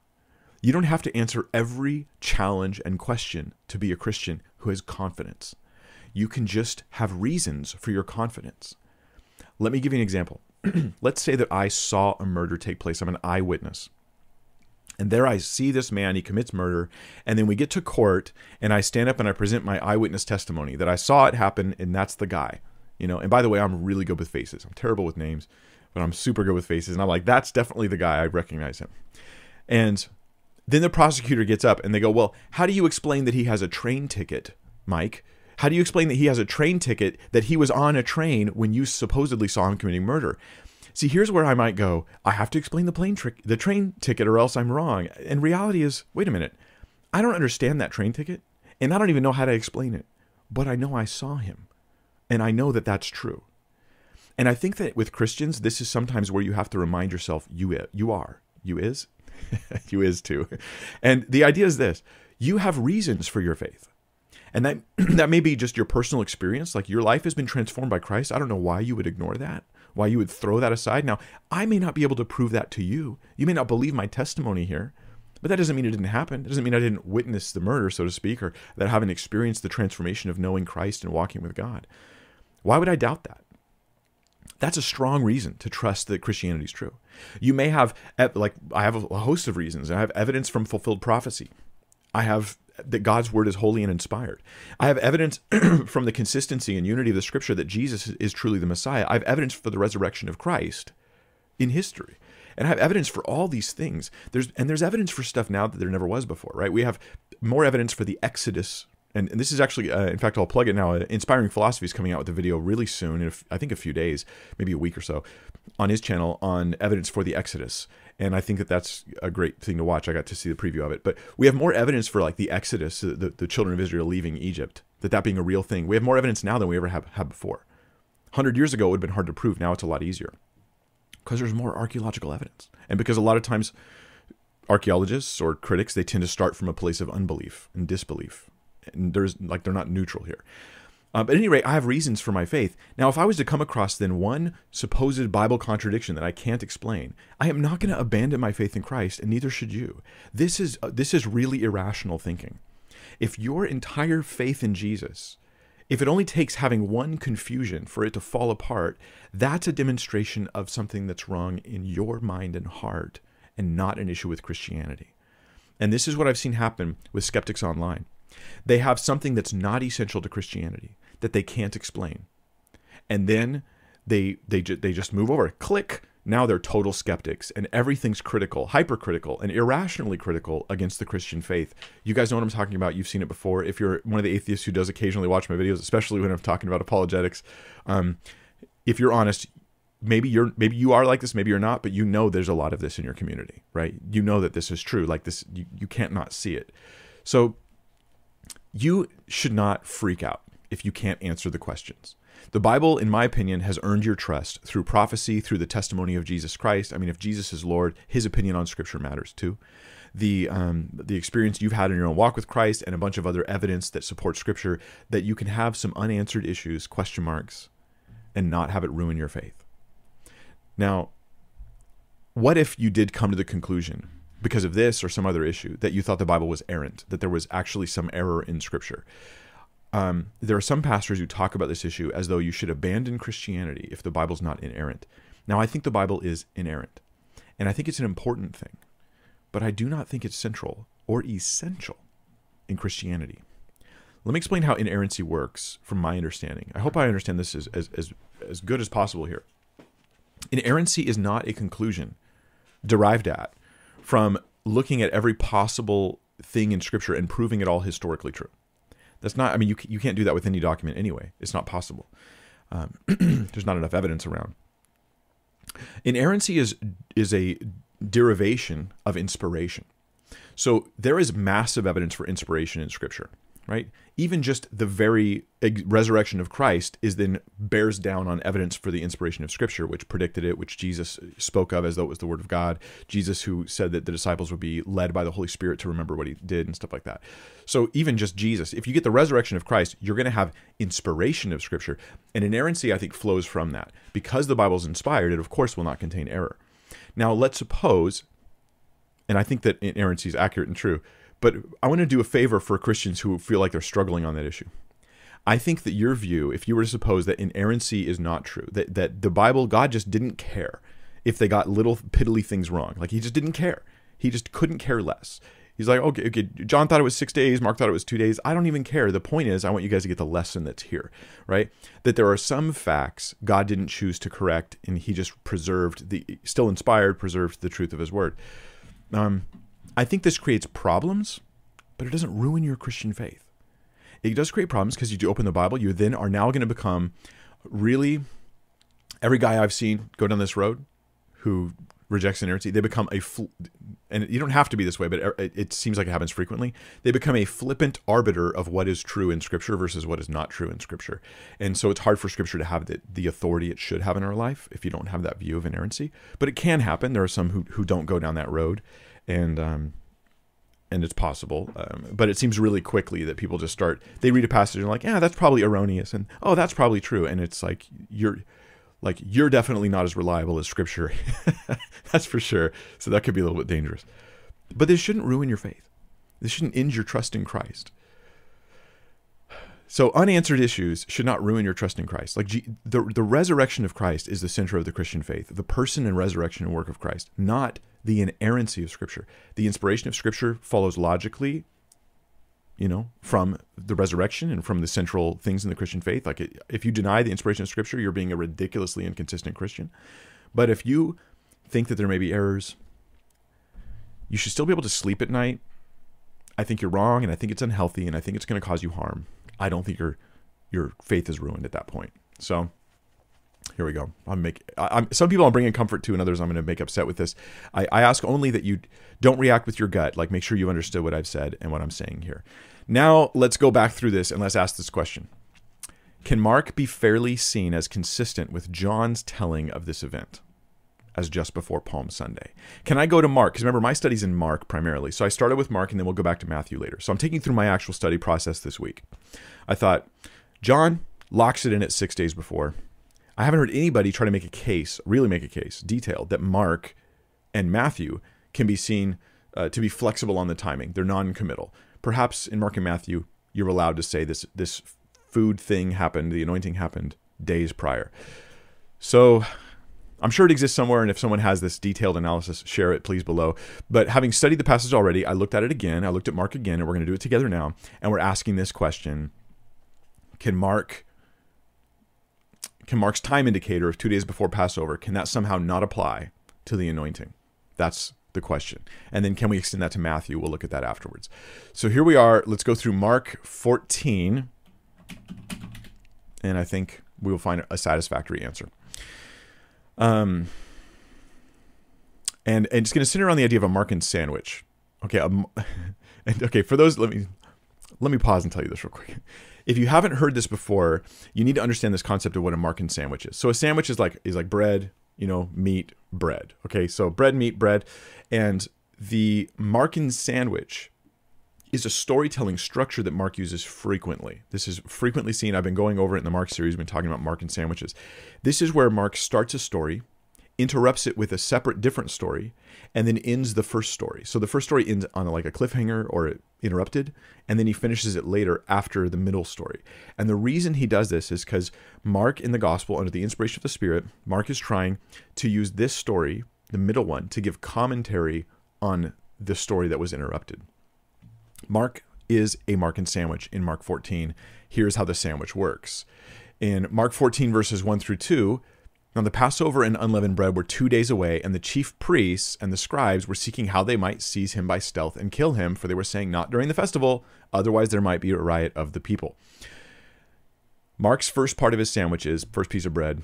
You don't have to answer every challenge and question to be a Christian who has confidence. You can just have reasons for your confidence. Let me give you an example. Let's say that I saw a murder take place. I'm an eyewitness. And there I see this man, he commits murder. And then we get to court, and I stand up and I present my eyewitness testimony that I saw it happen, and that's the guy. You know, and by the way, I'm really good with faces. I'm terrible with names, but I'm super good with faces. And I'm like, that's definitely the guy. I recognize him. And then the prosecutor gets up and they go, Well, how do you explain that he has a train ticket, Mike? How do you explain that he has a train ticket, that he was on a train when you supposedly saw him committing murder? See, here's where I might go. I have to explain the plane trick, the train ticket, or else I'm wrong. And reality is, wait a minute, I don't understand that train ticket, and I don't even know how to explain it. But I know I saw him, and I know that that's true. And I think that with Christians, this is sometimes where you have to remind yourself, you you are, you is, you is too. And the idea is this you have reasons for your faith. And that that may be just your personal experience, like your life has been transformed by Christ. I don't know why you would ignore that, why you would throw that aside. Now, I may not be able to prove that to you. You may not believe my testimony here, But that doesn't mean it didn't happen. It doesn't mean I didn't witness the murder, so to speak, or that I haven't experienced the transformation of knowing Christ and walking with God. Why would I doubt that? That's a strong reason to trust that Christianity is true. You may have, like, I have a host of reasons. I have evidence from fulfilled prophecy. I have that God's word is holy and inspired. I have evidence from the consistency and unity of the scripture that Jesus is truly the Messiah. I have evidence for the resurrection of Christ in history. And I have evidence for all these things. There's and there's evidence for stuff now that there never was before, right? We have more evidence for the Exodus and, and, this is actually, uh, in fact, I'll plug it now. Uh, Inspiring Philosophy is coming out with a video really soon, in I think a few days, maybe a week or so, on his channel on evidence for the Exodus. And I think that that's a great thing to watch. I got to see the preview of it. But we have more evidence for like the Exodus, the, the children of Israel leaving Egypt, that that being a real thing. We have more evidence now than we ever have had before. 100 years ago, it would have been hard to prove. Now it's a lot easier because there's more archaeological evidence. And because a lot of times archaeologists or critics, they tend to start from a place of unbelief and disbelief there's like they're not neutral here. Uh, but at any rate, I have reasons for my faith. Now, if I was to come across then one supposed Bible contradiction that I can't explain, I am not going to abandon my faith in Christ, and neither should you. This is uh, this is really irrational thinking. If your entire faith in Jesus, if it only takes having one confusion for it to fall apart, that's a demonstration of something that's wrong in your mind and heart, and not an issue with Christianity. And this is what I've seen happen with skeptics online. They have something that's not essential to Christianity that they can't explain. And then they they ju- they just move over. Click. Now they're total skeptics and everything's critical, hypercritical and irrationally critical against the Christian faith. You guys know what I'm talking about. You've seen it before. If you're one of the atheists who does occasionally watch my videos, especially when I'm talking about apologetics, um, if you're honest, maybe you're maybe you are like this, maybe you're not, but you know there's a lot of this in your community, right? You know that this is true. Like this, you, you can't not see it. So you should not freak out if you can't answer the questions. The Bible, in my opinion, has earned your trust through prophecy, through the testimony of Jesus Christ. I mean, if Jesus is Lord, his opinion on Scripture matters too. The um, the experience you've had in your own walk with Christ, and a bunch of other evidence that supports Scripture, that you can have some unanswered issues, question marks, and not have it ruin your faith. Now, what if you did come to the conclusion because of this or some other issue that you thought the Bible was errant, that there was actually some error in Scripture. Um, there are some pastors who talk about this issue as though you should abandon Christianity if the Bible's not inerrant. Now, I think the Bible is inerrant, and I think it's an important thing, but I do not think it's central or essential in Christianity. Let me explain how inerrancy works from my understanding. I hope I understand this as, as, as, as good as possible here. Inerrancy is not a conclusion derived at from looking at every possible thing in scripture and proving it all historically true. That's not, I mean, you, you can't do that with any document anyway. It's not possible. Um, there's not enough evidence around. Inerrancy is, is a derivation of inspiration. So there is massive evidence for inspiration in scripture right? Even just the very resurrection of Christ is then bears down on evidence for the inspiration of Scripture, which predicted it, which Jesus spoke of as though it was the Word of God. Jesus, who said that the disciples would be led by the Holy Spirit to remember what he did and stuff like that. So even just Jesus, if you get the resurrection of Christ, you're going to have inspiration of Scripture. And inerrancy, I think, flows from that. Because the Bible is inspired, it of course will not contain error. Now, let's suppose, and I think that inerrancy is accurate and true, but I want to do a favor for Christians who feel like they're struggling on that issue. I think that your view, if you were to suppose that inerrancy is not true, that, that the Bible, God just didn't care if they got little piddly things wrong. Like he just didn't care. He just couldn't care less. He's like, okay, okay, John thought it was six days, Mark thought it was two days. I don't even care. The point is, I want you guys to get the lesson that's here, right? That there are some facts God didn't choose to correct, and He just preserved the, still inspired, preserved the truth of His word. Um, I think this creates problems, but it doesn't ruin your Christian faith. It does create problems because you do open the Bible, you then are now going to become really every guy I've seen go down this road who rejects inerrancy, they become a fl- and you don't have to be this way, but er, it, it seems like it happens frequently. They become a flippant arbiter of what is true in Scripture versus what is not true in Scripture, and so it's hard for Scripture to have the, the authority it should have in our life if you don't have that view of inerrancy. But it can happen. There are some who who don't go down that road, and um, and it's possible. Um, but it seems really quickly that people just start. They read a passage and like, yeah, that's probably erroneous, and oh, that's probably true, and it's like you're like you're definitely not as reliable as Scripture. that's for sure. So that could be a little bit dangerous. But this shouldn't ruin your faith. This shouldn't your trust in Christ. So unanswered issues should not ruin your trust in Christ. Like the the resurrection of Christ is the center of the Christian faith. The person and resurrection and work of Christ, not the inerrancy of Scripture. The inspiration of Scripture follows logically, you know, from the resurrection and from the central things in the Christian faith. Like if you deny the inspiration of Scripture, you're being a ridiculously inconsistent Christian. But if you think that there may be errors, you should still be able to sleep at night. I think you're wrong, and I think it's unhealthy, and I think it's going to cause you harm. I don't think your your faith is ruined at that point. So here we go. I'm make I'm, some people I'm bringing comfort to, and others I'm going to make upset with this. I, I ask only that you don't react with your gut. Like make sure you understood what I've said and what I'm saying here. Now let's go back through this and let's ask this question: Can Mark be fairly seen as consistent with John's telling of this event? As just before Palm Sunday. Can I go to Mark? Because remember, my study's in Mark primarily. So I started with Mark and then we'll go back to Matthew later. So I'm taking through my actual study process this week. I thought, John locks it in at six days before. I haven't heard anybody try to make a case, really make a case, detailed, that Mark and Matthew can be seen uh, to be flexible on the timing. They're non committal. Perhaps in Mark and Matthew, you're allowed to say this, this food thing happened, the anointing happened days prior. So I'm sure it exists somewhere, and if someone has this detailed analysis, share it please below. But having studied the passage already, I looked at it again. I looked at Mark again, and we're going to do it together now. And we're asking this question: Can Mark, can Mark's time indicator of two days before Passover, can that somehow not apply to the anointing? That's the question. And then can we extend that to Matthew? We'll look at that afterwards. So here we are. Let's go through Mark 14, and I think we will find a satisfactory answer. Um, and and it's going to center around the idea of a Markan sandwich. Okay, um, and okay, for those, let me let me pause and tell you this real quick. If you haven't heard this before, you need to understand this concept of what a Markan sandwich is. So a sandwich is like is like bread, you know, meat, bread. Okay, so bread, meat, bread, and the Markan sandwich is a storytelling structure that Mark uses frequently. This is frequently seen. I've been going over it in the Mark series, been talking about Markan sandwiches. This is where Mark starts a story, interrupts it with a separate, different story, and then ends the first story. So the first story ends on like a cliffhanger or interrupted, and then he finishes it later after the middle story. And the reason he does this is because Mark in the gospel, under the inspiration of the Spirit, Mark is trying to use this story, the middle one, to give commentary on the story that was interrupted. Mark is a Markan sandwich in Mark 14. Here's how the sandwich works. In Mark 14, verses 1 through 2, now the Passover and unleavened bread were two days away, and the chief priests and the scribes were seeking how they might seize him by stealth and kill him, for they were saying, Not during the festival, otherwise there might be a riot of the people. Mark's first part of his sandwich is first piece of bread.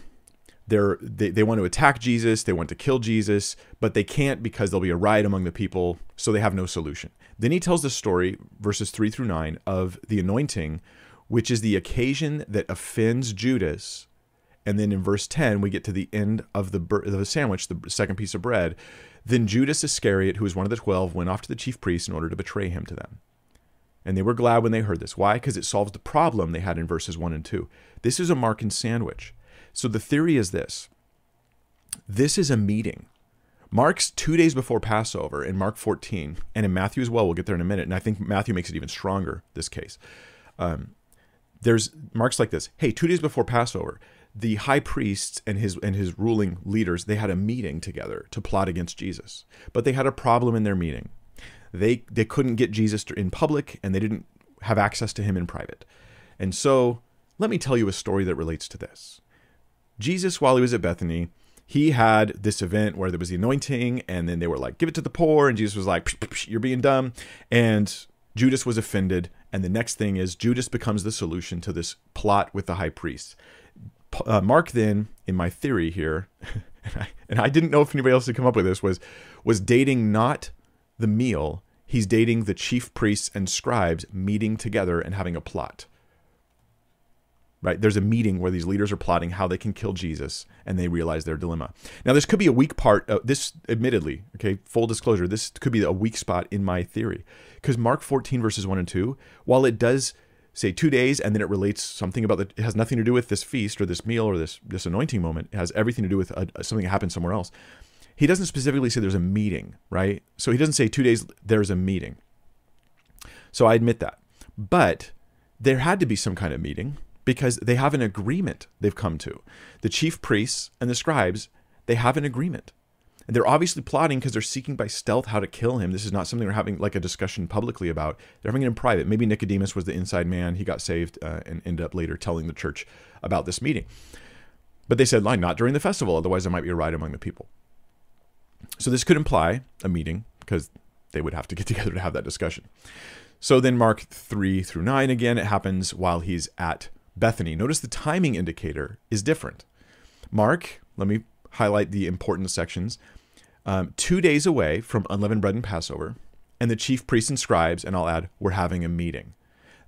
They're, they, they want to attack Jesus, they want to kill Jesus, but they can't because there'll be a riot among the people, so they have no solution. Then he tells the story, verses 3 through 9, of the anointing, which is the occasion that offends Judas. And then in verse 10, we get to the end of the, the sandwich, the second piece of bread. Then Judas Iscariot, who was one of the twelve, went off to the chief priests in order to betray him to them. And they were glad when they heard this. Why? Because it solves the problem they had in verses 1 and 2. This is a Markan sandwich. So the theory is this this is a meeting Mark's two days before Passover in Mark 14, and in Matthew as well. We'll get there in a minute. And I think Matthew makes it even stronger, this case. Um, there's Mark's like this Hey, two days before Passover, the high priests and his and his ruling leaders they had a meeting together to plot against Jesus but they had a problem in their meeting they they couldn't get Jesus in public and they didn't have access to him in private and so let me tell you a story that relates to this Jesus while he was at Bethany he had this event where there was the anointing, and then they were like, give it to the poor. And Jesus was like, psh, psh, you're being dumb. And Judas was offended. And the next thing is Judas becomes the solution to this plot with the high priest. Uh, Mark then, in my theory here, and I, and I didn't know if anybody else had come up with this, was was dating not the meal. He's dating the chief priests and scribes meeting together and having a plot right? There's a meeting where these leaders are plotting how they can kill Jesus and they realize their dilemma. Now, this could be a weak part. Uh, this, admittedly, okay, full disclosure, this could be a weak spot in my theory. Because Mark 14, verses 1 and 2, while it does say two days and then it relates something about that, it has nothing to do with this feast or this meal or this, this anointing moment, it has everything to do with a, something that happened somewhere else. he doesn't specifically say there's a meeting, right? So he doesn't say two days there's a meeting. So I admit that. But there had to be some kind of meeting because they have an agreement they've come to. The chief priests and the scribes, they have an agreement. And they're obviously plotting because they're seeking by stealth how to kill him. This is not something they're having like a discussion publicly about. They're having it in private. Maybe Nicodemus was the inside man. He got saved uh, and ended up later telling the church about this meeting. But they said, like, not during the festival, otherwise there might be a riot among the people. So this could imply a meeting because they would have to get together to have that discussion. So then, Mark 3 through 9, again, it happens while he's at Bethany. Notice the timing indicator is different. Mark, let me highlight the important sections. Um, two days away from unleavened bread and Passover, and the chief priests and scribes, and I'll add, were having a meeting.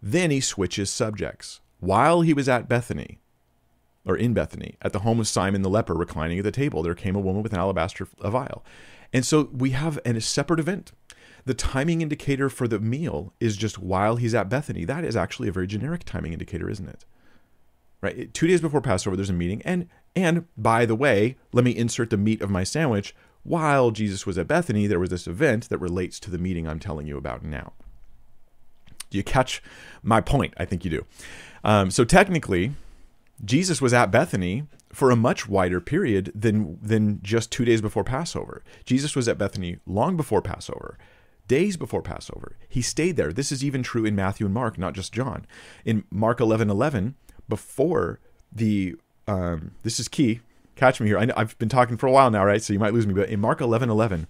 Then he switches subjects. While he was at Bethany, or in Bethany, at the home of Simon the leper, reclining at the table, there came a woman with an alabaster vial. And so we have a separate event. The timing indicator for the meal is just while he's at Bethany. That is actually a very generic timing indicator, isn't it? Right? Two days before Passover, there's a meeting. And and by the way, let me insert the meat of my sandwich. While Jesus was at Bethany, there was this event that relates to the meeting I'm telling you about now. Do you catch my point? I think you do. Um, so technically, Jesus was at Bethany for a much wider period than than just two days before Passover. Jesus was at Bethany long before Passover, days before Passover. He stayed there. This is even true in Matthew and Mark, not just John. In Mark 11, 11, before the um, this is key. Catch me here. I have been talking for a while now, right? So you might lose me. But in Mark 11, 11,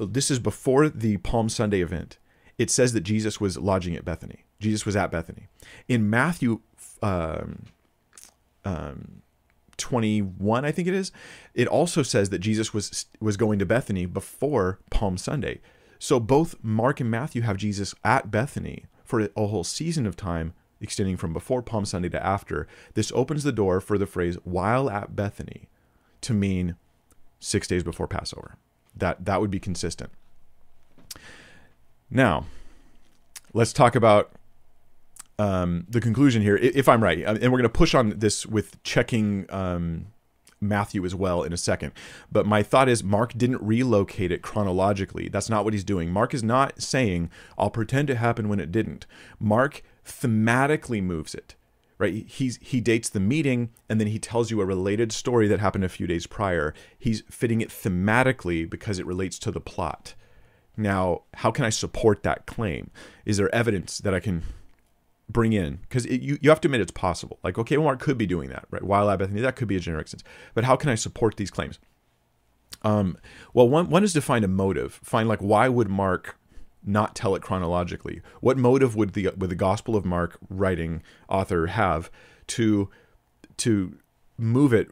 this is before the Palm Sunday event. It says that Jesus was lodging at Bethany. Jesus was at Bethany. In Matthew um, um, 21, I think it is, it also says that Jesus was was going to Bethany before Palm Sunday. So both Mark and Matthew have Jesus at Bethany for a whole season of time extending from before Palm Sunday to after. This opens the door for the phrase while at Bethany to mean 6 days before Passover. That that would be consistent. Now, let's talk about um, the conclusion here, if I'm right, and we're going to push on this with checking um, Matthew as well in a second. But my thought is Mark didn't relocate it chronologically. That's not what he's doing. Mark is not saying, I'll pretend it happened when it didn't. Mark thematically moves it. Right? He's he dates the meeting and then he tells you a related story that happened a few days prior. He's fitting it thematically because it relates to the plot. Now, how can I support that claim? Is there evidence that I can bring in because you, you have to admit it's possible like okay well mark could be doing that right while at bethany that could be a generic sense but how can i support these claims um, well one, one is to find a motive find like why would mark not tell it chronologically what motive would the would the gospel of mark writing author have to to move it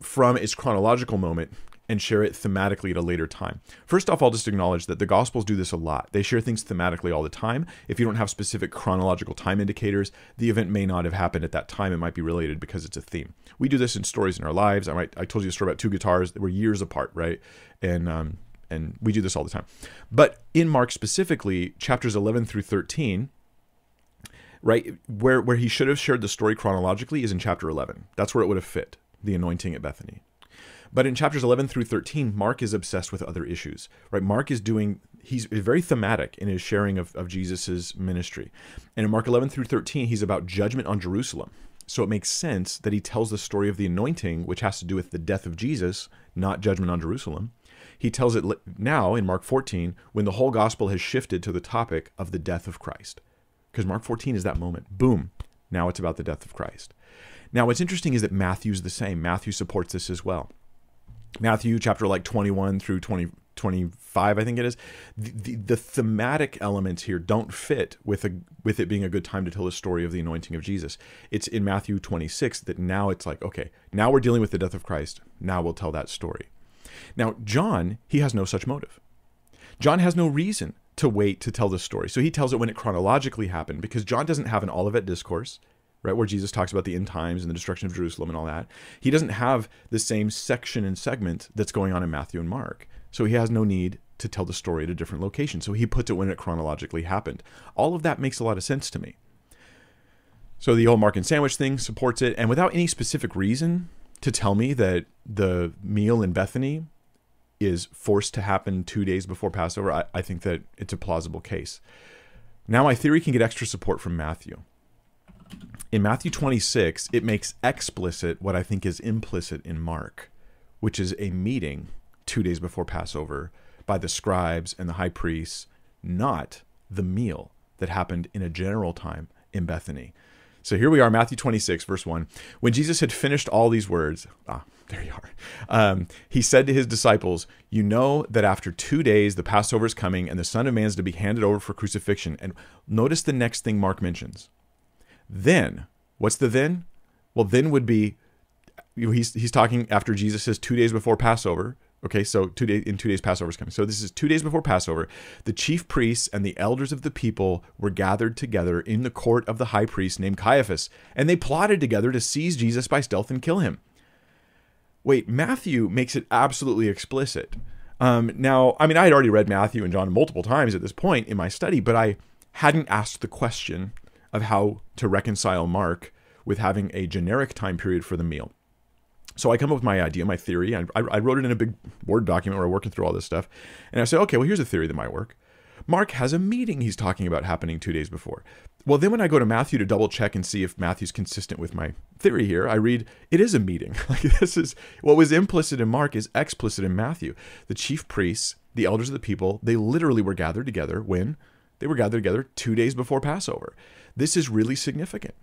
from its chronological moment and share it thematically at a later time. First off, I'll just acknowledge that the Gospels do this a lot. They share things thematically all the time. If you don't have specific chronological time indicators, the event may not have happened at that time. It might be related because it's a theme. We do this in stories in our lives. I might I told you a story about two guitars that were years apart, right? And um, and we do this all the time. But in Mark specifically, chapters 11 through 13, right, where where he should have shared the story chronologically is in chapter 11. That's where it would have fit, the anointing at Bethany. But in chapters 11 through 13, Mark is obsessed with other issues, right? Mark is doing, he's very thematic in his sharing of, of Jesus' ministry. And in Mark 11 through 13, he's about judgment on Jerusalem. So it makes sense that he tells the story of the anointing, which has to do with the death of Jesus, not judgment on Jerusalem. He tells it now in Mark 14 when the whole gospel has shifted to the topic of the death of Christ. Because Mark 14 is that moment. Boom. Now it's about the death of Christ. Now, what's interesting is that Matthew's the same. Matthew supports this as well. Matthew chapter like 21 through 20, 25, I think it is. The, the, the, thematic elements here don't fit with a with it being a good time to tell the story of the anointing of Jesus. It's in Matthew 26 that now it's like, okay, now we're dealing with the death of Christ. Now we'll tell that story. Now, John, he has no such motive. John has no reason to wait to tell the story. So he tells it when it chronologically happened because John doesn't have an Olivet discourse right, where Jesus talks about the end times and the destruction of Jerusalem and all that. He doesn't have the same section and segment that's going on in Matthew and Mark. So he has no need to tell the story at a different location. So he puts it when it chronologically happened. All of that makes a lot of sense to me. So the old Markan sandwich thing supports it. And without any specific reason to tell me that the meal in Bethany is forced to happen two days before Passover, I, I think that it's a plausible case. Now, my theory can get extra support from Matthew. In Matthew 26, it makes explicit what I think is implicit in Mark, which is a meeting two days before Passover by the scribes and the high priests, not the meal that happened in a general time in Bethany. So here we are, Matthew 26, verse 1. When Jesus had finished all these words, ah, there you are, um, he said to his disciples, You know that after two days the Passover is coming and the Son of Man is to be handed over for crucifixion. And notice the next thing Mark mentions. Then, what's the then? Well, then would be, he's, he's talking after Jesus says two days before Passover. Okay, so two days in two days Passover is coming. So this is two days before Passover. The chief priests and the elders of the people were gathered together in the court of the high priest named Caiaphas, and they plotted together to seize Jesus by stealth and kill him. Wait, Matthew makes it absolutely explicit. Um, now, I mean, I had already read Matthew and John multiple times at this point in my study, but I hadn't asked the question of how to reconcile Mark with having a generic time period for the meal. So I come up with my idea, my theory. I, I wrote it in a big Word document where I'm working through all this stuff. And I say, okay, well, here's a theory that might work. Mark has a meeting he's talking about happening two days before. Well, then when I go to Matthew to double check and see if Matthew's consistent with my theory here, I read it is a meeting. like this is what was implicit in Mark is explicit in Matthew. The chief priests, the elders of the people, they literally were gathered together when they were gathered together two days before Passover. This is really significant.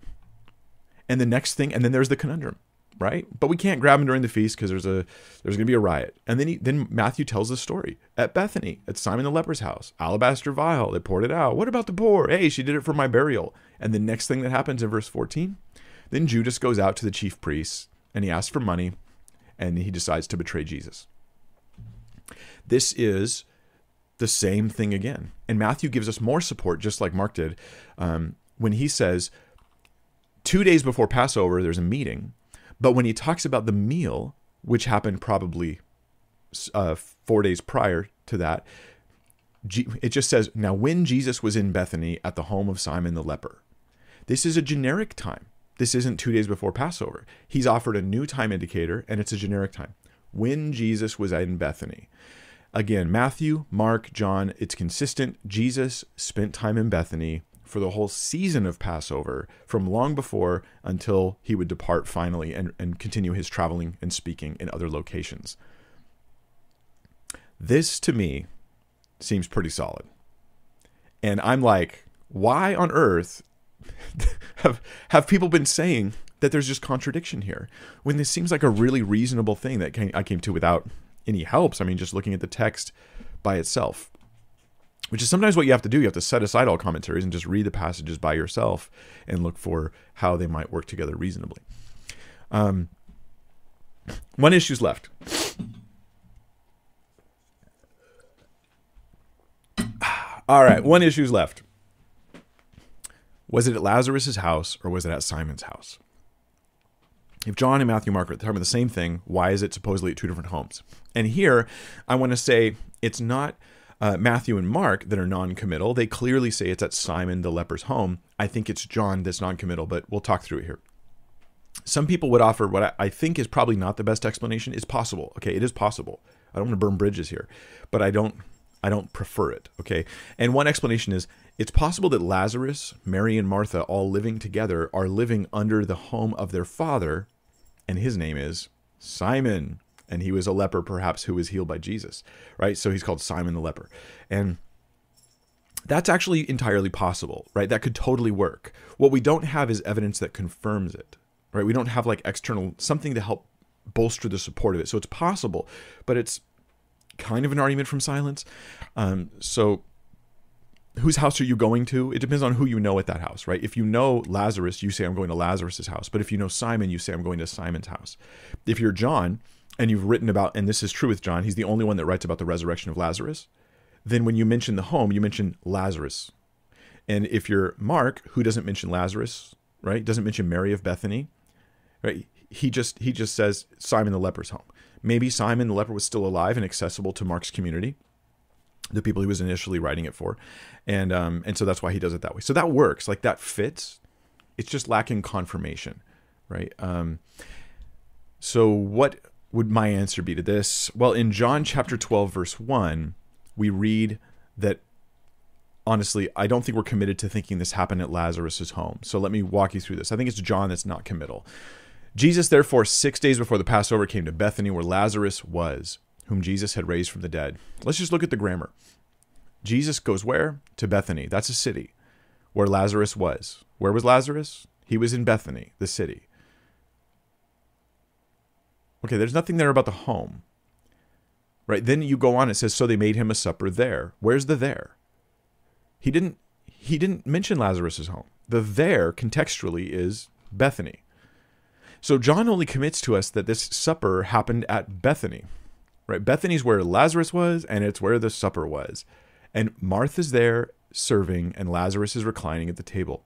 And the next thing, and then there's the conundrum right? But we can't grab him during the feast because there's a there's going to be a riot. And then he, then Matthew tells the story at Bethany at Simon the leper's house, alabaster vial. They poured it out. What about the poor? Hey, she did it for my burial. And the next thing that happens in verse 14, then Judas goes out to the chief priests and he asks for money, and he decides to betray Jesus. This is the same thing again, and Matthew gives us more support, just like Mark did, um, when he says. Two days before Passover, there's a meeting but when he talks about the meal, which happened probably uh, four days prior to that, it just says, Now, when Jesus was in Bethany at the home of Simon the leper, this is a generic time. This isn't two days before Passover. He's offered a new time indicator, and it's a generic time. When Jesus was in Bethany. Again, Matthew, Mark, John, it's consistent. Jesus spent time in Bethany for the whole season of Passover from long before until he would depart finally and, and continue his traveling and speaking in other locations. This to me seems pretty solid. And I'm like, why on earth have have people been saying that there's just contradiction here when this seems like a really reasonable thing that I came to without any helps? I mean, just looking at the text by itself which is sometimes what you have to do. You have to set aside all commentaries and just read the passages by yourself and look for how they might work together reasonably. Um, one issue's left. All right, one issue's left. Was it at Lazarus's house or was it at Simon's house? If John and Matthew Mark are talking about the same thing, why is it supposedly at two different homes? And here, I want to say it's not uh, Matthew and Mark that are non-committal. They clearly say it's at Simon the leper's home. I think it's John that's non-committal, but we'll talk through it here. Some people would offer what I think is probably not the best explanation. It's possible. Okay, it is possible. I don't want to burn bridges here, but I don't I don't prefer it. Okay. And one explanation is it's possible that Lazarus, Mary, and Martha, all living together, are living under the home of their father, and his name is Simon and he was a leper perhaps who was healed by Jesus, right? So he's called Simon the leper. And that's actually entirely possible, right? That could totally work. What we don't have is evidence that confirms it, right? We don't have like external something to help bolster the support of it. So it's possible, but it's kind of an argument from silence. Um, so whose house are you going to? It depends on who you know at that house, right? If you know Lazarus, you say I'm going to Lazarus's house. But if you know Simon, you say I'm going to Simon's house. If you're John, and you've written about, and this is true with John, he's the only one that writes about the resurrection of Lazarus, then when you mention the home, you mention Lazarus. And if you're Mark, who doesn't mention Lazarus, right? Doesn't mention Mary of Bethany, right? He just he just says Simon the leper's home. Maybe Simon the leper was still alive and accessible to Mark's community, the people he was initially writing it for, and um and so that's why he does it that way. So that works, like that fits. It's just lacking confirmation, right? Um, so what would my answer be to this? Well, in John chapter 12, verse 1, we read that honestly, I don't think we're committed to thinking this happened at Lazarus's home. So let me walk you through this. I think it's John that's not committal. Jesus, therefore, six days before the Passover, came to Bethany where Lazarus was, whom Jesus had raised from the dead. Let's just look at the grammar. Jesus goes where? To Bethany. That's a city where Lazarus was. Where was Lazarus? He was in Bethany, the city. Okay, there's nothing there about the home. Right? Then you go on, it says, So they made him a supper there. Where's the there? He didn't he didn't mention Lazarus's home. The there contextually is Bethany. So John only commits to us that this supper happened at Bethany. Right? Bethany's where Lazarus was, and it's where the supper was. And Martha's there serving, and Lazarus is reclining at the table.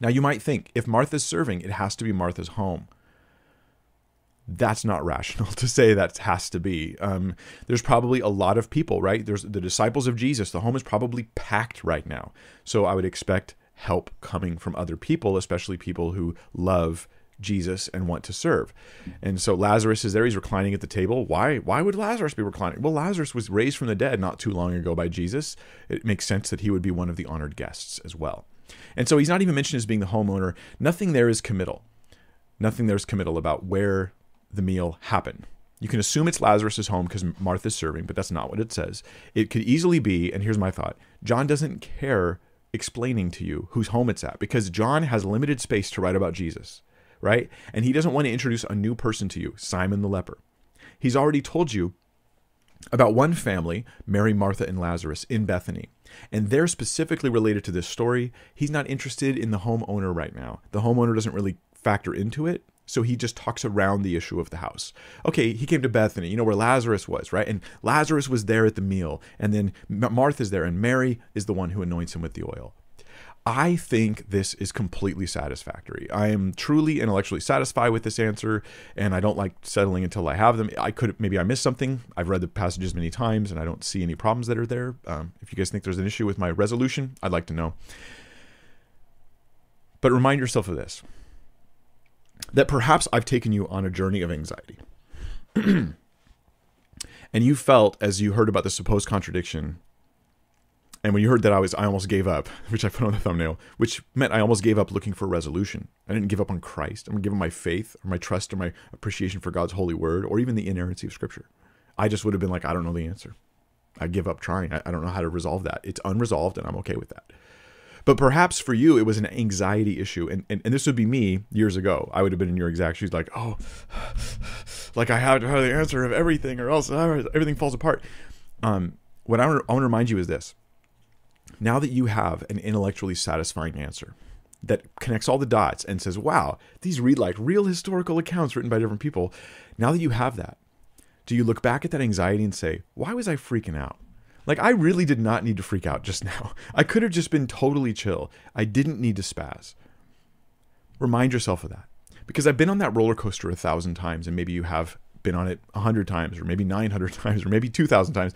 Now you might think if Martha's serving, it has to be Martha's home that's not rational to say that has to be. Um, there's probably a lot of people, right? There's the disciples of Jesus. The home is probably packed right now. So I would expect help coming from other people, especially people who love Jesus and want to serve. And so Lazarus is there. He's reclining at the table. Why? Why would Lazarus be reclining? Well, Lazarus was raised from the dead not too long ago by Jesus. It makes sense that he would be one of the honored guests as well. And so he's not even mentioned as being the homeowner. Nothing there is committal. Nothing there is committal about where the meal happen. You can assume it's Lazarus' home because Martha's serving, but that's not what it says. It could easily be, and here's my thought John doesn't care explaining to you whose home it's at because John has limited space to write about Jesus, right? And he doesn't want to introduce a new person to you, Simon the leper. He's already told you about one family, Mary, Martha, and Lazarus, in Bethany. And they're specifically related to this story. He's not interested in the homeowner right now. The homeowner doesn't really factor into it. So he just talks around the issue of the house. Okay, he came to Bethany, you know, where Lazarus was, right? And Lazarus was there at the meal. And then Martha's there, and Mary is the one who anoints him with the oil. I think this is completely satisfactory. I am truly intellectually satisfied with this answer, and I don't like settling until I have them. I could maybe I missed something. I've read the passages many times, and I don't see any problems that are there. Um, if you guys think there's an issue with my resolution, I'd like to know. But remind yourself of this that perhaps I've taken you on a journey of anxiety. and you felt as you heard about the supposed contradiction and when you heard that I was I almost gave up, which I put on the thumbnail, which meant I almost gave up looking for resolution. I didn't give up on Christ. I'm giving my faith or my trust or my appreciation for God's holy word or even the inerrancy of scripture. I just would have been like, I don't know the answer. I give up trying. I, I don't know how to resolve that. It's unresolved and I'm okay with that. But perhaps for you, it was an anxiety issue. And, and, and this would be me years ago. I would have been in your exact shoes, like, oh, like I have to have the answer of everything or else everything falls apart. Um, what I I want to remind you is this. Now that you have an intellectually satisfying answer that connects all the dots and says, wow, these read like real historical accounts written by different people. Now that you have that, do you look back at that anxiety and say, why was I freaking out? Like, I really did not need to freak out just now. I could have just been totally chill. I didn't need to spaz. Remind yourself of that. Because I've been on that roller coaster a thousand times, and maybe you have been on it a hundred times, or maybe 900 times, or maybe 2,000 times,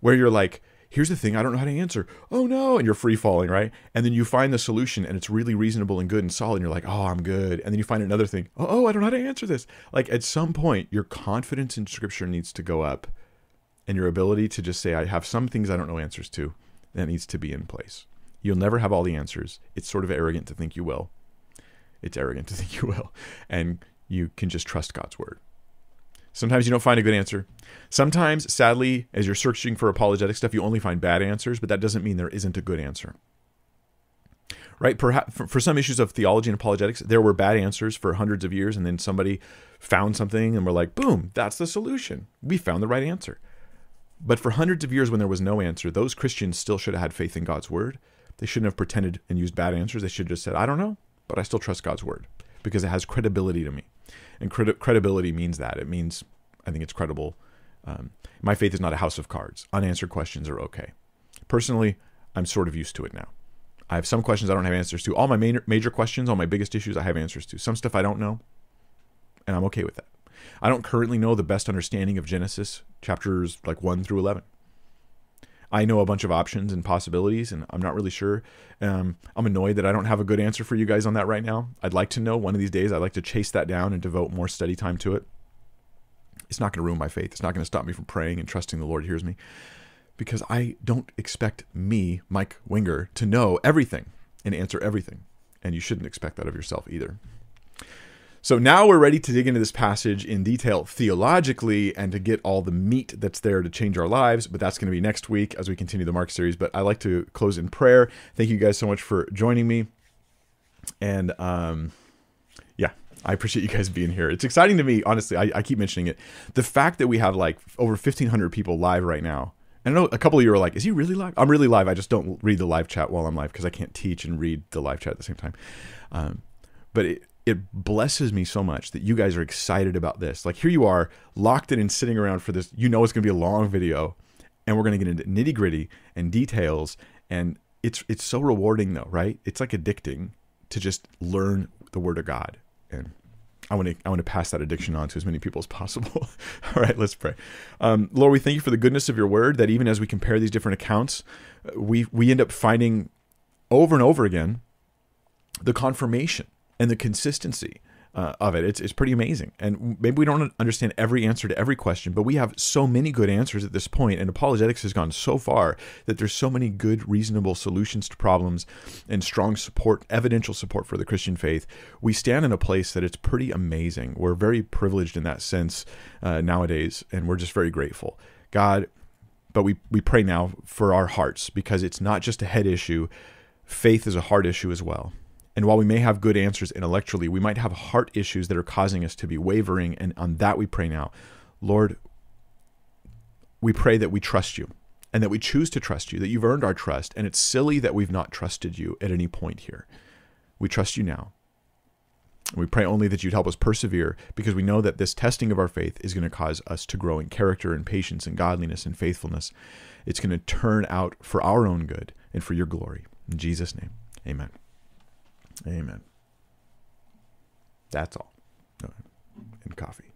where you're like, here's the thing I don't know how to answer. Oh no. And you're free falling, right? And then you find the solution and it's really reasonable and good and solid. And you're like, oh, I'm good. And then you find another thing. Oh, oh, I don't know how to answer this. Like at some point, your confidence in scripture needs to go up and your ability to just say, I have some things I don't know answers to, that needs to be in place. You'll never have all the answers. It's sort of arrogant to think you will. It's arrogant to think you will. And you can just trust God's word. Sometimes you don't find a good answer. Sometimes, sadly, as you're searching for apologetic stuff, you only find bad answers, but that doesn't mean there isn't a good answer. Right? Perhaps for some issues of theology and apologetics, there were bad answers for hundreds of years, and then somebody found something and we're like, boom, that's the solution. We found the right answer. But for hundreds of years, when there was no answer, those Christians still should have had faith in God's word. They shouldn't have pretended and used bad answers. They should have just said, I don't know, but I still trust God's word because it has credibility to me. And credibility means that. It means I think it's credible. Um, my faith is not a house of cards. Unanswered questions are okay. Personally, I'm sort of used to it now. I have some questions I don't have answers to. All my major, major questions, all my biggest issues, I have answers to. Some stuff I don't know, and I'm okay with that. I don't currently know the best understanding of Genesis chapters like 1 through 11. I know a bunch of options and possibilities, and I'm not really sure. Um, I'm annoyed that I don't have a good answer for you guys on that right now. I'd like to know one of these days. I'd like to chase that down and devote more study time to it. It's not going to ruin my faith. It's not going to stop me from praying and trusting the Lord hears me because I don't expect me, Mike Winger, to know everything and answer everything. And you shouldn't expect that of yourself either. So now we're ready to dig into this passage in detail theologically and to get all the meat that's there to change our lives. But that's going to be next week as we continue the Mark series. But I like to close in prayer. Thank you guys so much for joining me. And um, yeah, I appreciate you guys being here. It's exciting to me, honestly. I, I keep mentioning it. The fact that we have like over 1,500 people live right now. And I know a couple of you are like, is he really live? I'm really live. I just don't read the live chat while I'm live because I can't teach and read the live chat at the same time. Um, but it, it blesses me so much that you guys are excited about this. Like here you are, locked in and sitting around for this. You know it's going to be a long video, and we're going to get into nitty gritty and details. And it's it's so rewarding though, right? It's like addicting to just learn the Word of God. And I want to I want to pass that addiction on to as many people as possible. All right, let's pray. Um, Lord, we thank you for the goodness of your Word. That even as we compare these different accounts, we we end up finding over and over again the confirmation and the consistency uh, of it. It's, it's pretty amazing. And maybe we don't understand every answer to every question, but we have so many good answers at this point, and apologetics has gone so far that there's so many good, reasonable solutions to problems and strong support, evidential support for the Christian faith. We stand in a place that it's pretty amazing. We're very privileged in that sense uh, nowadays, and we're just very grateful. God, but we, we pray now for our hearts because it's not just a head issue, faith is a heart issue as well. And while we may have good answers intellectually, we might have heart issues that are causing us to be wavering. And on that we pray now. Lord, we pray that we trust you and that we choose to trust you, that you've earned our trust. And it's silly that we've not trusted you at any point here. We trust you now. We pray only that you'd help us persevere because we know that this testing of our faith is going to cause us to grow in character and patience and godliness and faithfulness. It's going to turn out for our own good and for your glory. In Jesus' name, amen. Amen. That's all. all right. And coffee.